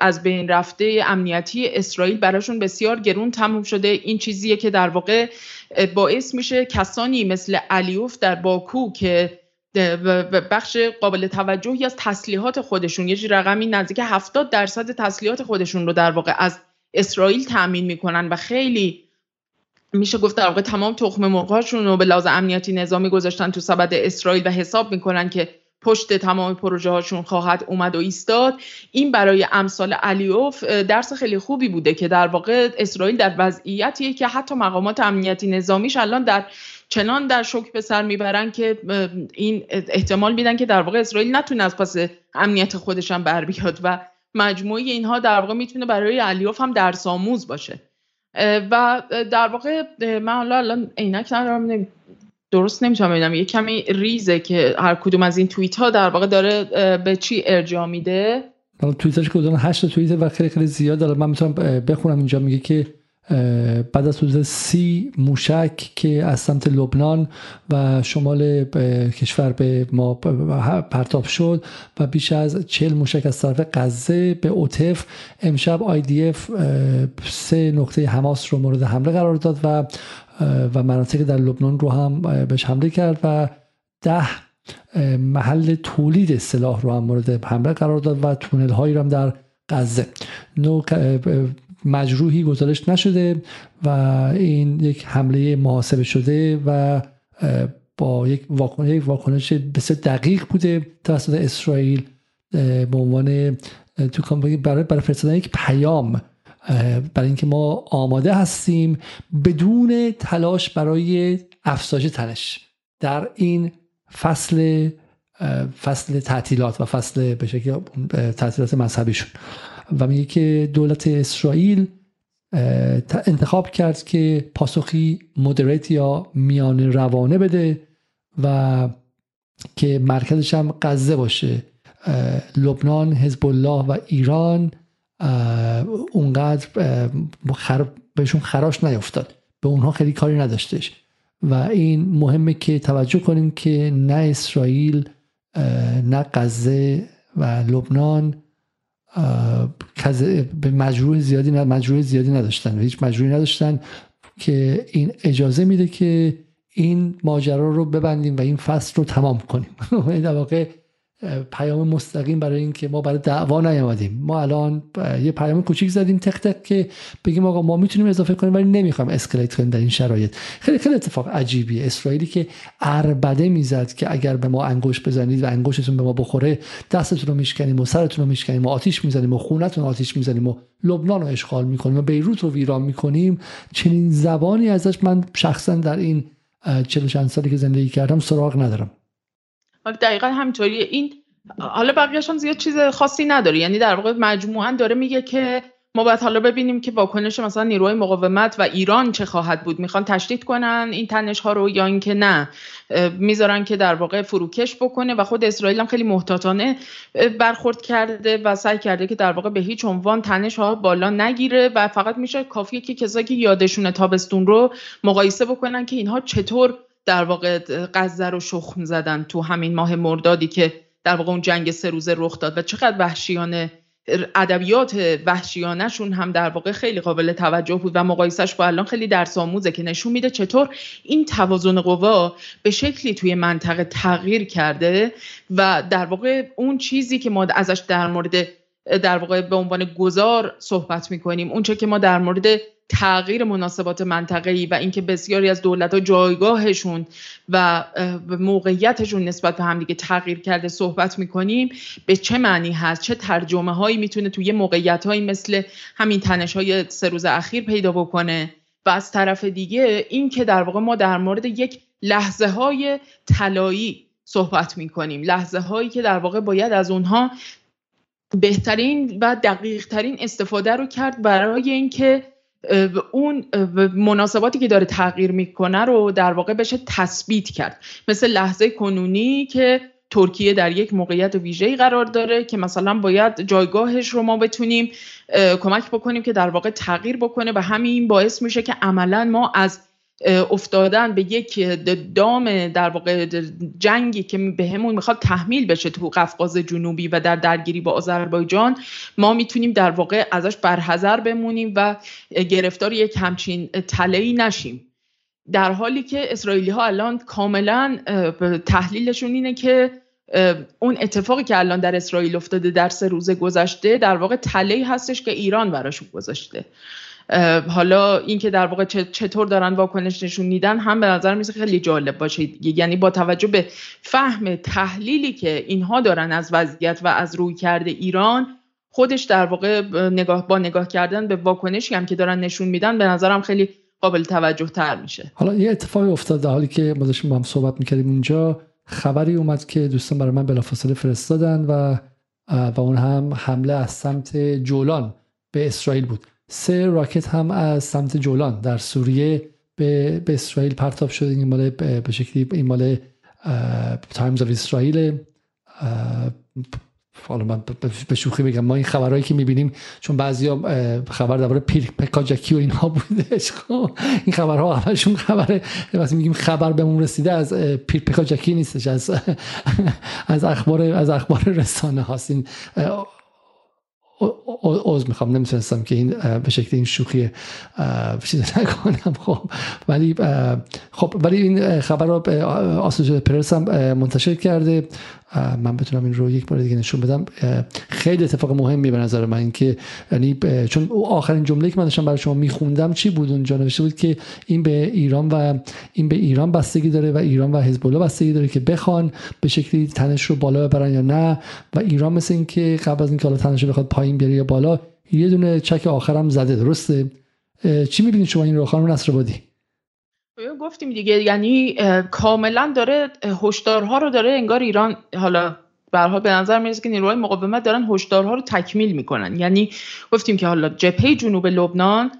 از بین رفته امنیتی اسرائیل براشون بسیار گرون تموم شده. این چیزیه که در واقع باعث میشه کسانی مثل علیوف در باکو که بخش قابل توجهی از تسلیحات خودشون یه رقمی نزدیک 70 درصد تسلیحات خودشون رو در واقع از اسرائیل تأمین می‌کنن و خیلی میشه گفت در واقع تمام تخم مرغاشون رو به لحاظ امنیتی نظامی گذاشتن تو سبد اسرائیل و حساب می‌کنن که پشت تمام پروژه هاشون خواهد اومد و ایستاد. این برای امثال علیوف درس خیلی خوبی بوده که در واقع اسرائیل در وضعیتیه که حتی مقامات امنیتی نظامیش الان در چنان در شوک به سر می‌برن که این احتمال میدن که در واقع اسرائیل نتونه از پس امنیت خودش هم بر بیاد و مجموعه اینها در واقع می‌تونه برای علیوف هم درس آموز باشه و در واقع من الان عینک ندارم درست نمی‌تونم ببینم. یه کمی ریزه که هر کدوم از این توییت ها در واقع داره به چی ارجاع میده؟ توییتش کدوم هشت توییت و خیلی خیلی زیاد. داره من می‌تونم بخونم اینجا. میگه که بعد از حدود سی موشک که از سمت لبنان و شمال کشور به ما پرتاب شد و بیش از چل موشک از طرف غزه به اوتف امشب اف سه نقطه حماس رو مورد حمله قرار داد و و مناطق در لبنان رو هم بهش حمله کرد و ده محل تولید سلاح رو هم مورد حمله قرار داد و تونل هایی رو هم در غزه. نو مجروحی گزارش نشده و این یک حمله محاسبه شده و با یک واکنش بسیار دقیق بوده توسط اسرائیل به عنوان تو برای برای فرستادن یک پیام برای اینکه ما آماده هستیم بدون تلاش برای افزایش تنش در این فصل فصل تعطیلات و فصل به شکل تعطیلات مذهبیشون. و میگه که دولت اسرائیل انتخاب کرد که پاسخی مدریت یا میان روانه بده و که مرکزش هم غزه باشه. لبنان حزب الله و ایران اونقدر خر... بهشون خراش نیفتاد به اونها خیلی کاری نداشتش. و این مهمه که توجه کنیم که نه اسرائیل نه غزه و لبنان به مجروح زیادی مجروح زیادی نداشتن. هیچ مجروحی نداشتن که این اجازه میده که این ماجرا رو ببندیم و این فصل رو تمام کنیم. در واقع پیام مستقیم برای اینکه ما برای دعوا نیامدیم. ما الان یه پیام کوچیک زدیم تک تک که بگیم آقا ما می‌تونیم اضافه کنیم ولی نمی‌خوایم اسکلیت کنیم در این شرایط. خیلی خیلی اتفاق عجیبی اسرائیلی که اربده می‌زد که اگر به ما انگوش بزنید و انگشتتون به ما بخوره دستتون رو میشکنیم و سرتون رو میشکنیم و آتیش می‌زنیم و خونتون آتیش می‌زنیم و لبنان رو اشغال می‌کنیم و بیروت رو ویران می‌کنیم چنین زبانی ازش من شخصا در این چند سالی که زندگی کردم سراغ ندارم. دقیقا همینطوری. این حالا بقیهش هم زیاد چیز خاصی نداره. یعنی در واقع مجموعا داره میگه که ما باید حالا ببینیم که واکنش مثلا نیروهای مقاومت و ایران چه خواهد بود. می‌خوان تشدید کنن این تنش ها رو یا اینکه نه. می‌ذارن که در واقع فروکش بکنه و خود اسرائیل هم خیلی محتاطانه برخورد کرده و سعی کرده که در واقع به هیچ عنوان تنش ها بالا نگیره و فقط میشه کافیه که کسایی که یادشون تابستون رو مقایسه بکنن که اینها چطور در واقع غزه رو شخم زدن تو همین ماه مردادی که در واقع اون جنگ سه روزه رخ داد. و چقدر وحشیانه ادبیات وحشیانهشون هم در واقع خیلی قابل توجه بود و مقایسش با الان خیلی درس آموزه که نشون میده چطور این توازن قوا به شکلی توی منطقه تغییر کرده و در واقع اون چیزی که ما ازش در مورد در واقع به عنوان گذار صحبت می‌کنیم اونچه که ما در مورد تغییر مناسبات منطقه‌ای و اینکه بسیاری از دولت‌ها جایگاهشون و موقعیتشون نسبت به همدیگه تغییر کرده صحبت می‌کنیم به چه معنی هست؟ چه ترجمه هایی می‌تونه توی موقعیت هایی مثل همین تنش های سه روز اخیر پیدا بکنه؟ و از طرف دیگه این که در واقع ما در مورد یک لحظه های طلایی صحبت می‌کنیم لحظه هایی که در واقع باید از اونها بهترین و دقیق ترین استفاده رو کرد برای اینکه اون مناسباتی که داره تغییر می‌کنه رو در واقع بشه تثبیت کرد. مثل لحظه کنونی که ترکیه در یک موقعیت ویژه‌ای قرار داره که مثلا باید جایگاهش رو ما بتونیم کمک بکنیم که در واقع تغییر بکنه و همین باعث میشه که عملا ما از افتادن به یک دام در واقع جنگی که به همون می‌خواد تحمیل بشه تو قفقاز جنوبی و در درگیری با آذربایجان. ما می‌تونیم در واقع ازش برحذر بمونیم و گرفتار یک همچین تلهی نشیم. در حالی که اسرائیلی ها الان کاملا تحلیلشون اینه که اون اتفاقی که الان در اسرائیل افتاده در سه روز گذشته در واقع تلهی هستش که ایران براشون گذاشته. حالا اینکه در واقع چطور دارن واکنش نشون میدن هم به نظر میسه خیلی جالب باشه. یعنی با توجه به فهم تحلیلی که اینها دارن از وضعیت و از روی کرده ایران خودش در واقع نگاه با نگاه کردن به واکنشی هم که دارن نشون میدن به نظرم خیلی قابل توجه تر میشه. حالا یه اتفاقی افتاد در حالی که ما داشتیم با هم صحبت می‌کردیم اینجا. خبری اومد که دوستان برای من بلافاصله فرستادن و و اون هم حمله از سمت جولان به اسرائیل بود. سه راکت هم از سمت جولان در سوریه به, به اسرائیل پرتاب شده این مال به شکلی این مال تایمز آف اسرائیل حالا من به شوخی بگم. ما این خبرهایی که می‌بینیم چون بعضیا خبر درباره پیر پکاجکی و اینها بودش خب این خبرها همشون خبر وقتی میگیم خبر بهمون رسیده از پیر پکاجکی نیستش از از اخبار از اخبار رسانه هاست. این عوض می‌خوام نمی‌تونستم که این به شکل این شوخی چیز نکنم. خب ولی خب ولی این خبر رو آسوسییتد پرس هم منتشر کرده. من بتونم این رو یک بار دیگه نشون بدم. خیلی اتفاق مهمی به نظر من که یعنی چون آخرین جمله که من داشتم برای شما میخوندم چی بود اونجا؟ نوشته بود که این به ایران و این به ایران بستگی داره و ایران و حزب الله بستگی داره که بخوان به شکلی تنش رو بالا ببرن یا نه. و ایران مثل اینکه قبل از اینکه حالا تنش رو بخواد پایین بیاره یا بالا یه دونه چک آخرم زده درسته؟ چی می‌بینید شما این رو خانم نصرآبادی؟ گفتیم دیگه یعنی کاملا داره هشدارها رو داره انگار ایران حالا برها به نظر می‌رسه که نیروهای مقاومت دارن هشدارها رو تکمیل می‌کنن. یعنی گفتیم که حالا جبهه جنوب لبنان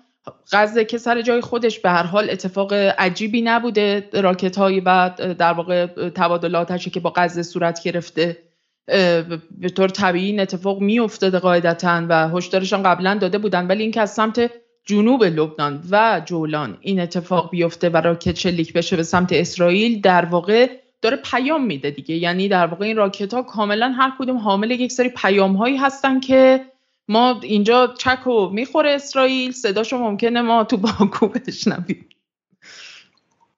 غزه که سر جای خودش به هر حال اتفاق عجیبی نبوده راکت هایی و در واقع تبادلاتش که با غزه صورت گرفته. به طور طبیعی این اتفاق میافتاده قاعدتا و هشدارشان قبلا داده بودن ولی اینکه از سمت جنوب لبنان و جولان این اتفاق بیفته و راکت شلیک بشه به سمت اسرائیل در واقع داره پیام میده دیگه. یعنی در واقع این راکت ها کاملا هر کدوم حامل یک سری پیام هایی هستن که ما اینجا چک و می‌خوره اسرائیل صداشو ممکنه ما تو باکو بشنویم.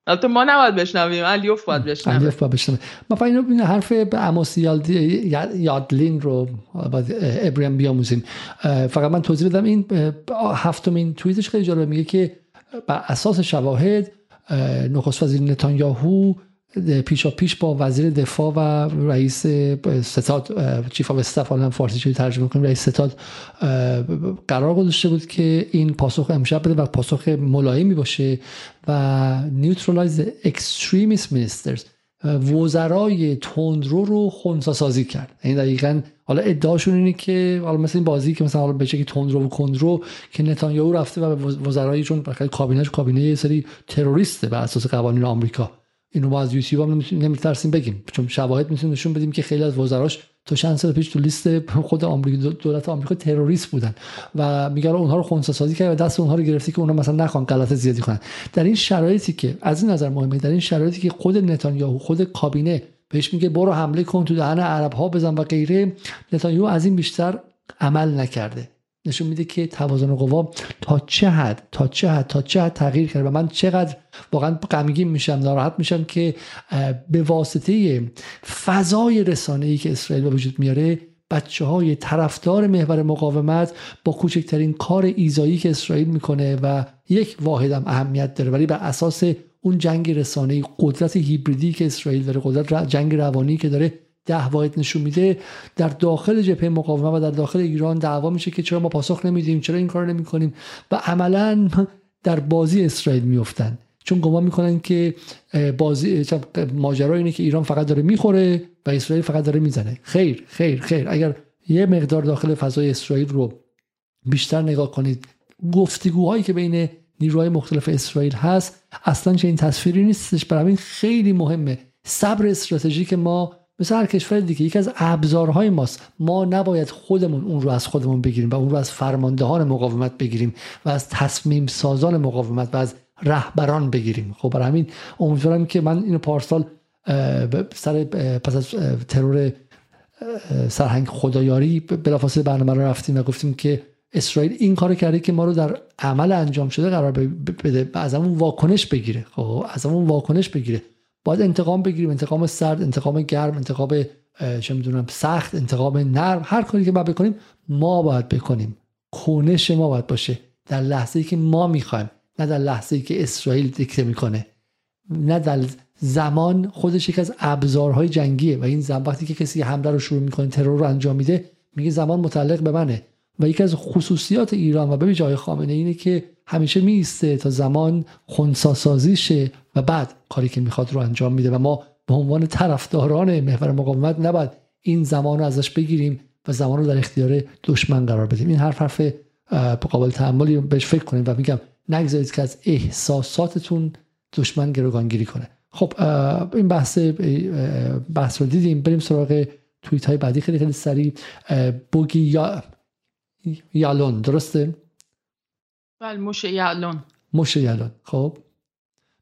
البته ما نباید بشنویم الیوف باید بشنویم الیوف باید بشنویم ما اینو این حرف به اماس یادلین رو باید ابریم بیاموزیم. فقط من توضیح بدم این هفتمین توییتش خیلی جالبه میگه که بر اساس شواهد نخست وزیر نتانیاهو پیشاپیش با وزیر دفاع و رئیس ستاد chief of staff حالا فارسی چه ترجمه کنیم رئیس ستاد قرار گذاشته بود که این پاسخ امشب بده و پاسخ ملایمی باشه و neutralize extremist ministers وزرای تندرو رو خونسا سازی کرد. این یعنی دقیقا حالا ادعاشون اینه که حالا مثل این بازی که مثلا حالا بچه که تندرو و کندرو که نتانیاهو رفته و وزرای چون کابینش کابینه یه سری تروریسته بر اساس قوانین آمریکا. اینو ما از یوتیوب هم نمیترسیم بگیم. چون شواهد می‌تونیم نشون بدیم که خیلی از وزراش تا چند سال پیش تو لیست خود آمریکا دولت آمریکا تروریست بودن و میگن اونها رو خونسا سازی کرد و دست اونها رو گرفتی که اونها مثلا نخوان غلط زیادی کنن. در این شرایطی که از این نظر مهمه در این شرایطی که خود نتانیاهو خود کابینه بهش میگه برو حمله کن تو دهن عرب ها بزن و غیره نتانیاهو از این بیشتر عمل نکرده. نشون میده که توازن قوا تا چه حد تا چه حد تا چه حد تغییر کرده و من چقدر واقعا غمگین میشم ناراحت میشم که به واسطه فضای رسانه ای که اسرائیل به وجود میاره بچه های طرفدار محور مقاومت با کوچکترین کار ایزایی که اسرائیل می‌کنه و یک واحدم اهمیت داره. ولی بر اساس اون جنگ رسانه قدرت هیبریدی که اسرائیل داره قدرت جنگ روانی که داره ده واحد نشون میده در داخل جبهه مقاومت و در داخل ایران دعوا میشه که چرا ما پاسخ نمیدیم چرا این کار نمی‌کنیم و عملا در بازی اسرائیل میفتن چون گمان می‌کنن که بازی ماجرا اینه که ایران فقط داره می‌خوره و اسرائیل فقط داره می‌زنه. خیر خیر خیر. اگر یه مقدار داخل فضای اسرائیل رو بیشتر نگاه کنید گفتگوهایی که بین نیروهای مختلف اسرائیل هست اصلا چه این تصویری نیستش. برای همین خیلی مهمه صبر استراتژیک ما مثل هر کشور دیگه یکی از ابزارهای ماست. ما نباید خودمون اون رو از خودمون بگیریم و اون رو از فرماندهان مقاومت بگیریم و از تصمیم سازان مقاومت و از رهبران بگیریم. خب برای همین امیدوارم که من اینو پارسال سر پس از ترور سرهنگ خدایاری بلافاصله برنامه رو رفتیم و گفتیم که اسرائیل این کار کرده که ما رو در عمل انجام شده قرار بده از همون واکنش بگیره. خب از همون واکنش بگیره. باید انتقام بگیریم انتقام سرد انتقام گرم انتقام چه می‌دونم سخت انتقام نرم هر کاری که ما بکنیم ما باید بکنیم. کنش ما باید باشه در لحظه ای که ما می‌خوایم نه در لحظه ای که اسرائیل دیکته می‌کنه. نه در زمان خودش یک از ابزارهای جنگیه و این زمان وقتی که کسی حمله رو شروع می‌کنه ترور رو انجام میده میگه زمان متعلق به منه. و یکی از خصوصیات ایران و به جای خامنه اینه که همیشه میسته تا زمان خونساسازی شه و بعد کاری که می‌خواد رو انجام میده و ما به عنوان طرفداران محور مقاومت نباید این زمان رو ازش بگیریم و زمان رو در اختیار دشمن قرار بدیم. این حرف حرف قابل تحملی بهش فکر کنیم و میگم نگذارید که از احساساتتون دشمن گروگانگیری کنه. خب این بحث بحث رو دیدیم. بریم سراغ توییت های بعدی. خیلی خیلی سریع. بوگی یا یالون درسته؟ بله موش یالون. موش یالون. خب.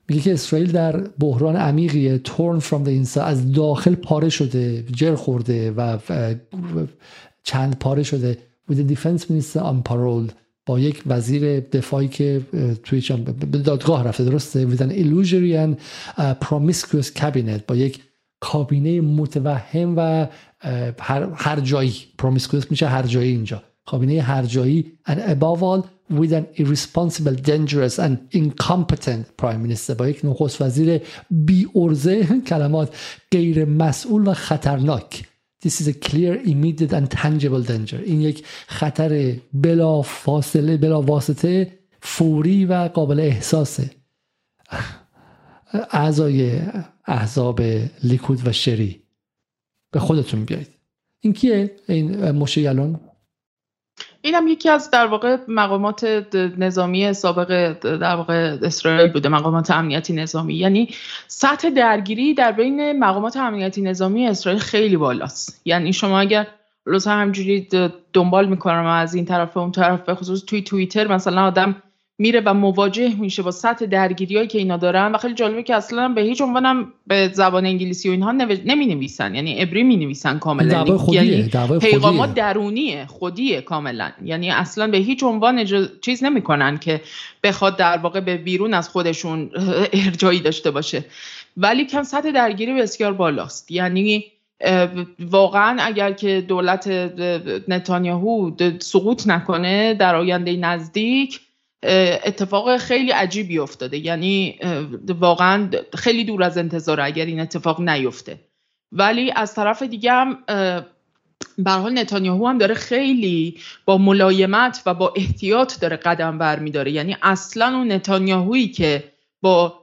میگه که اسرائیل در بحران عمیقی torn from the از داخل پاره شده. جر خورده و چند پاره شده. With the defense minister on parole. با یک وزیر دفاعی که توی به دادگاه رفته. درسته؟ With an illusory and promiscuous cabinet. با یک کابینه متوهم و هر, هر جایی. Promiscuous میشه هر جایی اینجا. کابینه هر جایی. And above all with an irresponsible dangerous and incompetent prime minister. با یک نخست وزیر بی ارزه کلمات غیر مسئول و خطرناک. This is a clear, immediate and tangible danger. این یک خطر بلا فاصله بلا واسطه فوری و قابل احساسه. اعضای احزاب لیکود و شری به خودتون بیایید. این کیه؟ این مشه یلون این هم یکی از در واقع مقامات نظامی سابق در واقع اسرائیل بوده مقامات امنیتی نظامی. یعنی سطح درگیری در بین مقامات امنیتی نظامی اسرائیل خیلی بالاست. یعنی شما اگر لطفا همجوری دنبال می‌کنم از این طرف اون طرف به خصوص توی توییتر مثلا آدم میره و مواجه میشه با سطح درگیری که اینا دارن و خیلی جالبه که اصلا به هیچ عنوان به زبان انگلیسی و اینها نمی نویسن یعنی عبری می نویسن کاملا یعنی پیغامات درونیه خودیه کاملا. یعنی اصلا به هیچ عنوان چیز نمی‌کنن که بخواد در واقع به بیرون از خودشون ارجایی داشته باشه. ولی کم سطح درگیری بسیار بالاست. یعنی واقعا اگر که دولت نتانیاهو سقوط نکنه در آینده نزدیک اتفاق خیلی عجیبی افتاده. یعنی واقعا خیلی دور از انتظار اگر این اتفاق نیفته. ولی از طرف دیگه هم به حال نتانیاهو هم داره خیلی با ملایمت و با احتیاط داره قدم برمیداره. یعنی اصلا اون نتانیاهویی که با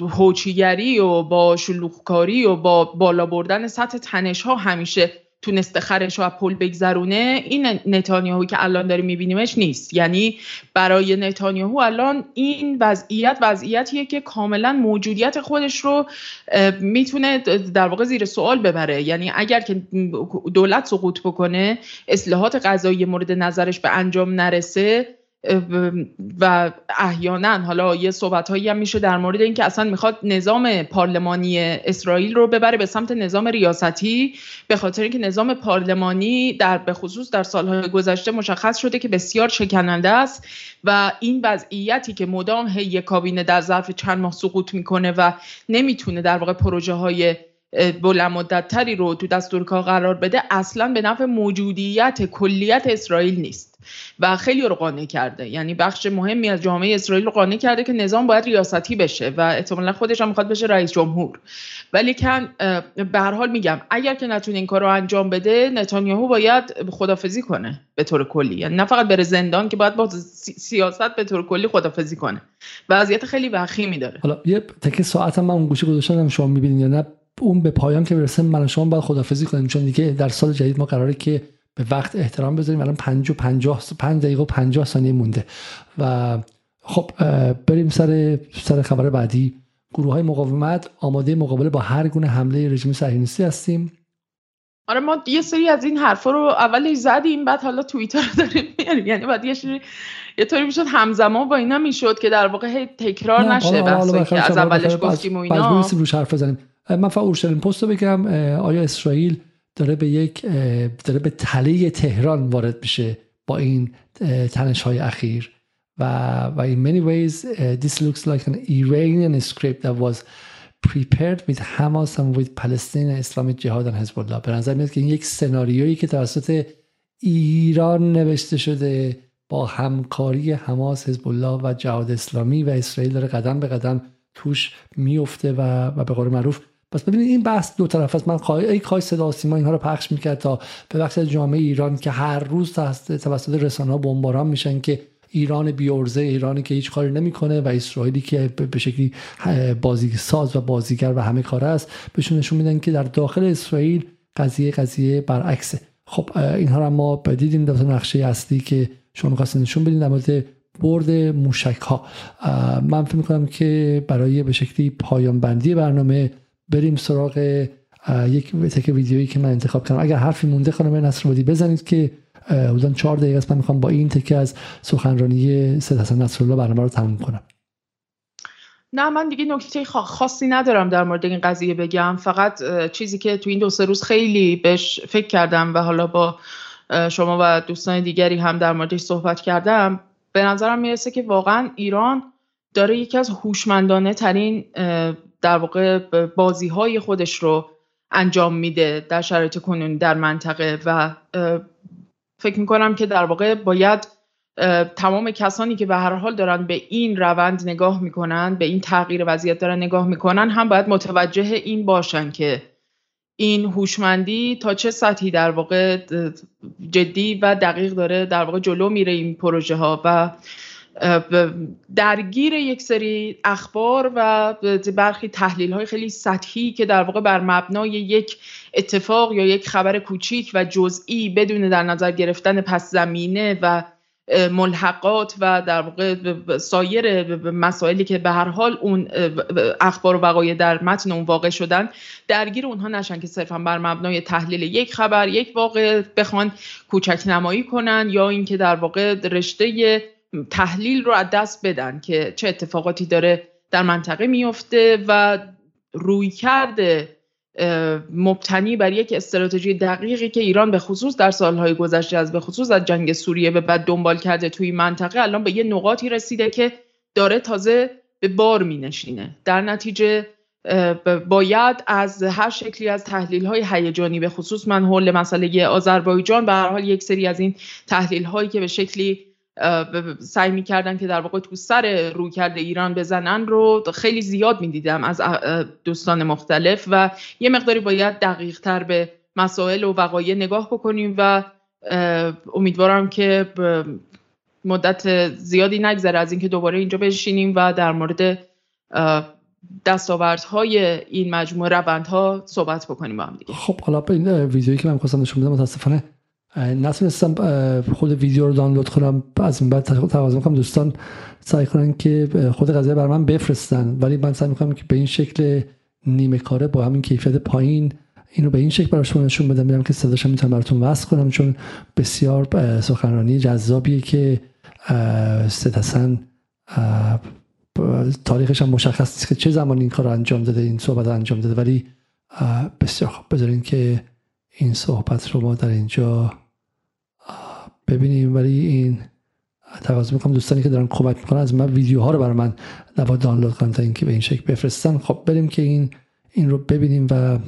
هوچیگری و با شلوغکاری و با بالا بردن سطح تنش ها همیشه تونسته خرش رو پل بگذرونه این نتانیاهو که الان داریم میبینیمش نیست. یعنی برای نتانیاهو الان این وضعیت وضعیتیه که کاملا موجودیت خودش رو می‌تونه در واقع زیر سوال ببره. یعنی اگر که دولت سقوط بکنه اصلاحات غذایی مورد نظرش به انجام نرسه و احیانا حالا یه صحبت هایی هم میشه در مورد اینکه اصلا می‌خواد نظام پارلمانی اسرائیل رو ببره به سمت نظام ریاستی به خاطر اینکه نظام پارلمانی در به خصوص در سالهای گذشته مشخص شده که بسیار شکننده است و این وضعیتی که مدام هی کابینه در ظرف چند ماه سقوط می‌کنه و نمی‌تونه در واقع پروژه های بلند مدت تری رو تو دستور کار قرار بده اصلا به نفع موجودیت کلیت اسرائیل نیست. و خیلی رو قانع کرده. یعنی بخش مهمی از جامعه اسرائیل رو قانع کرده که نظام باید ریاستی بشه و احتمالا خودش هم می‌خواد بشه رئیس جمهور. ولی کن به هر حال میگم اگر که نتونه این کار رو انجام بده نتانیاهو باید خدافزی کنه به طور کلی. یعنی نه فقط بره زندان که باید با سیاست به طور کلی خدافزی کنه. وضعیت خیلی وخیمی داره. حالا یه تک ساعت من اون گوشه گذاشتم شما می‌بینید یا نه. اون به پایان که برسه من شما باید خدافزی کنیم. چون دیگه در سال جدید ما قراره که به وقت احترام بذاریم. الان 5 و 50 5 دقیقه و 50 ثانیه مونده. و خب بریم سر سر خبر بعدی. گروه های مقاومت آماده مقابله با هر گونه حمله رژیم صهیونیستی هستیم. آره ما یه سری از این حرفا رو اولش زدیم بعد حالا توییتر رو داریم میاریم. یعنی بعد یه سری یه طوری می‌شد همزمان با اینا می‌شد که در واقع هی تکرار نشه بحثی که از اولش گفتیم و اینا. روش حرف بزنیم. من فقط اورشلیم پست رو بگم. آیا اسرائیل داره به یک داره به تله تهران وارد میشه با این تنش های اخیر. و و in many ways uh, this looks like an Iranian script that was prepared with Hamas and with Palestine Islamic Jihad and Hezbollah. به نظر میاد که این یک سناریویی که توسط ایران نوشته شده با همکاری حماس حزب الله و جهاد اسلامی و اسرائیل داره قدم به قدم توش میفته و, و به قول معروف پس ببینید این بحث دو طرف است. من خواهی ای خواهی صدا سیما اینها رو پخش می‌کرد تا به وقت جامعه ایران که هر روز توسط رسانه ها بمباران میشن که ایران بیورزه ایرانی که هیچ کاری نمی‌کنه و اسرائیلی که به شکلی بازی ساز و بازیگر و همه کاره است بهشون نشون میدن که در داخل اسرائیل قضیه قضیه برعکسه. خب اینها رو ما دیدیم در نقشه اصلی که شما می‌خواستین نشون بدین در مورد برد موشک ها من فکر می‌کنم که برای به شکلی پایان بندی برنامه بریم سراغ یک تک ویدیویی که من انتخاب کردم. اگر حرفی مونده خانم نصرآبادی بزنید که حدودا چهار دقیقه است من می‌خوام با این تکه از سخنرانی سید حسن نصرالله برنامه رو تموم کنم. نه من دیگه نکته خاصی ندارم در مورد این قضیه بگم. فقط چیزی که تو این دو سه روز خیلی بهش فکر کردم و حالا با شما و دوستان دیگری هم در موردش صحبت کردم به نظرم می‌رسه که واقعا ایران داره یکی از هوشمندانه ترین در واقع بازی های خودش رو انجام میده در شرایط کنونی در منطقه و فکر می‌کنم که در واقع باید تمام کسانی که به هر حال دارن به این روند نگاه می‌کنن به این تغییر وضعیت دارن نگاه می‌کنن هم باید متوجه این باشن که این هوشمندی تا چه سطحی در واقع جدی و دقیق داره در واقع جلو میره این پروژه ها و درگیر یک سری اخبار و برخی تحلیل های خیلی سطحی که در واقع بر مبنای یک اتفاق یا یک خبر کوچیک و جزئی بدون در نظر گرفتن پس زمینه و ملحقات و در واقع سایر مسائلی که به هر حال اون اخبار و وقایع در متن اون واقع شدن درگیر اونها نشن که صرفا بر مبنای تحلیل یک خبر یک واقع بخوان کوچک نمایی کنن یا اینکه در واقع رشته تحلیل رو از دست بدن که چه اتفاقاتی داره در منطقه میفته و روی کرده مبتنی بر یک استراتژی دقیقی که ایران به خصوص در سالهای گذشته از به خصوص از جنگ سوریه به بعد دنبال کرده توی منطقه الان به یه نقاطی رسیده که داره تازه به بار می نشینه در نتیجه باید از هر شکلی از تحلیل های هیجانی به خصوص من حول مسئله آذربایجان به هر حال یک سری از این تحلیل هایی که به شکلی سعی می‌کردن که در واقع تو سر روی کرده ایران بزنن رو خیلی زیاد می‌دیدم از دوستان مختلف و یه مقداری باید دقیق تر به مسائل و وقایع نگاه بکنیم و امیدوارم که مدت زیادی نگذره از اینکه دوباره اینجا بشینیم و در مورد دستاوردهای این مجموعه روندها صحبت بکنیم با هم دیگه. خب حالا این ویدیویی که من خواستم نشون بدم متاسفانه نتونستم خود ویدیو رو دانلود کنم. از این بعد تقاضا می‌کنم. دوستان سعی کنن که خود قضیه بر من بفرستن. ولی من سعی می‌کنم که به این شکل نیمه کاره با همین کیفیت پایین اینو به این شکل برای شما نشون بدم. میرم که صداشم می‌تونم براتون وصل کنم. چون بسیار سخنرانی جذابیه که سید حسن تاریخش هم مشخص نیست که چه زمان این کار انجام داده این صحبت انجام داده. ولی بسیار خوب. بذارین که این صحبت رو ما در اینجا ببینیم ولی این تقاضا می‌کنم. دوستانی که دارن کمک می‌کنن از من ویدیوها رو برای من نباید دانلود کنن تا اینکه به این شکل بفرستن. خب بریم که این این رو ببینیم و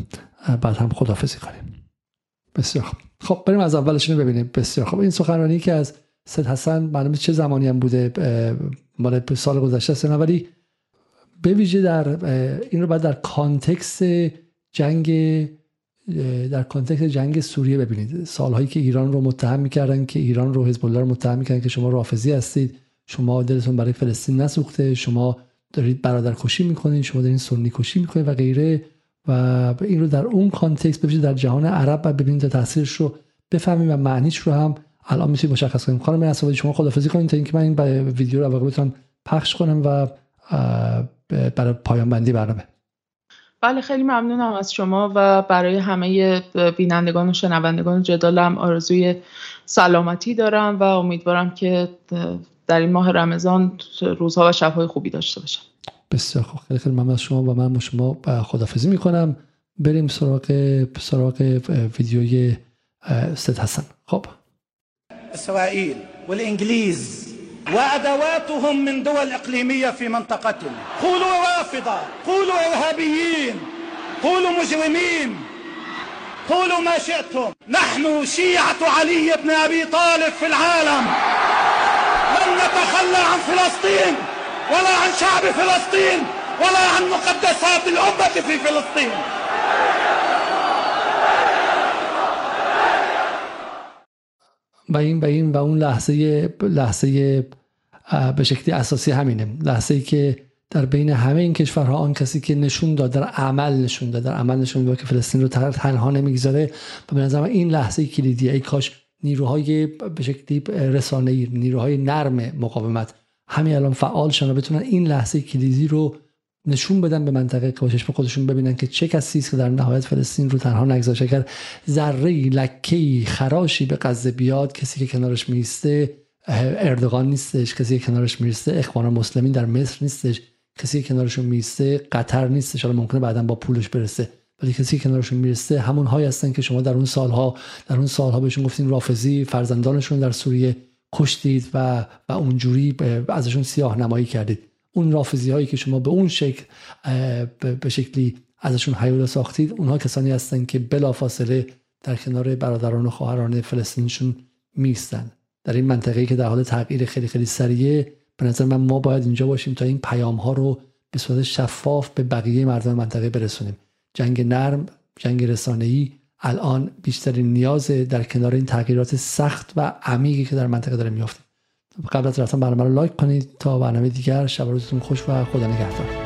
بعد هم خدافظی کنیم. بسیار خب خب بریم از اولش رو ببینیم. بسیار خب این سخنرانی که از سید حسن معلومه چه زمانی هم بوده؟ مال سال گذشته است ولی به ویژه در این رو بعد در context جنگ در context جنگ سوریه ببینید. سالهایی که ایران رو متهم می‌کردن که ایران رو حزب الله متهم می‌کردن که شما رافضی هستید. شما دلتون برای فلسطین نسوخته. شما دارید برادر کشی می‌کنید. شما دارید سنی کشی می‌کنید و غیره. و این رو در اون کانتکست ببینید در جهان عرب و ببینید تا تاثیرش رو بفهمیم و معنیش رو هم الان می‌تونید مشخص کنیم خانم اسوادی شما خدافظی کنید تا اینکه من این ویدیو رو بتونم پخش کنم و برای پایان بندی برنامه. بله خیلی ممنونم از شما و برای همه بینندگان و شنوندگان جدالم آرزوی سلامتی دارم و امیدوارم که در این ماه رمضان روزها و شبهای خوبی داشته باشم. بسیار خوب. خیلی خیلی ممنون از شما و من شما خدافزی می‌کنم. بریم سراغ سراغ ویدیوی استاد حسن. خب. اسرائیل والانجليز وأدواتهم من دول إقليمية في منطقتنا. قولوا رافضة قولوا إرهابيين قولوا مجرمين قولوا ما شئتم. نحن شيعة علي بن أبي طالب في العالم. لن نتخلى عن فلسطين ولا عن شعب فلسطين ولا عن مقدسات الأمة في فلسطين. و این و این و اون لحظه لحظه به شکلی اساسی همینه. لحظه ای که در بین همه این کشورها آن کسی که نشون داد در عمل نشون داد در عمل نشون داد که فلسطین رو تنها نمی‌گذاره و به نظر این لحظه کلیدی ای کاش نیروهای به شکلی رسانه‌ای نیروهای نرم مقاومت همین الان فعال شن و بتونن این لحظه کلیدی رو نشون بدن به منطقه که به خودشون ببینن که چه کسی است که در نهایت فلسطین رو تنها نگذاشت. اگر ذره لکه خراشی به غزه بیاد کسی که کنارش میسته اردوغان نیستش کسی که کنارش میسته اخوان مسلمین در مصر نیستش کسی که کنارشون میسته قطر نیستش. حالا ممکنه بعدا با پولش برسه ولی کسی که کنارشون می‌رسه همون هایی هستن که شما در اون سالها در اون سالها بهشون گفتین رافضی فرزندانشون در سوریه کشتید و و اونجوری ازشون سیاه نمایی کردید. اون رافضی هایی که شما به اون شکل به شکلی ازشون حیولا ساختید اونها کسانی هستند که بلافاصله در کنار برادران و خواهران فلسطینشون میستن در این منطقه که در حال تغییر خیلی خیلی سریعه به نظر من ما باید اینجا باشیم تا این پیام ها رو به صورت شفاف به بقیه مردم منطقه برسونیم. جنگ نرم جنگ رسانه‌ای الان بیشترین نیاز در کنار این تغییرات سخت و عمیقی که در منطقه داره میافته. قبل از رفتن برنامه رو لایک کنید تا برنامه دیگر شب روزتون خوش و خدا نگهدار.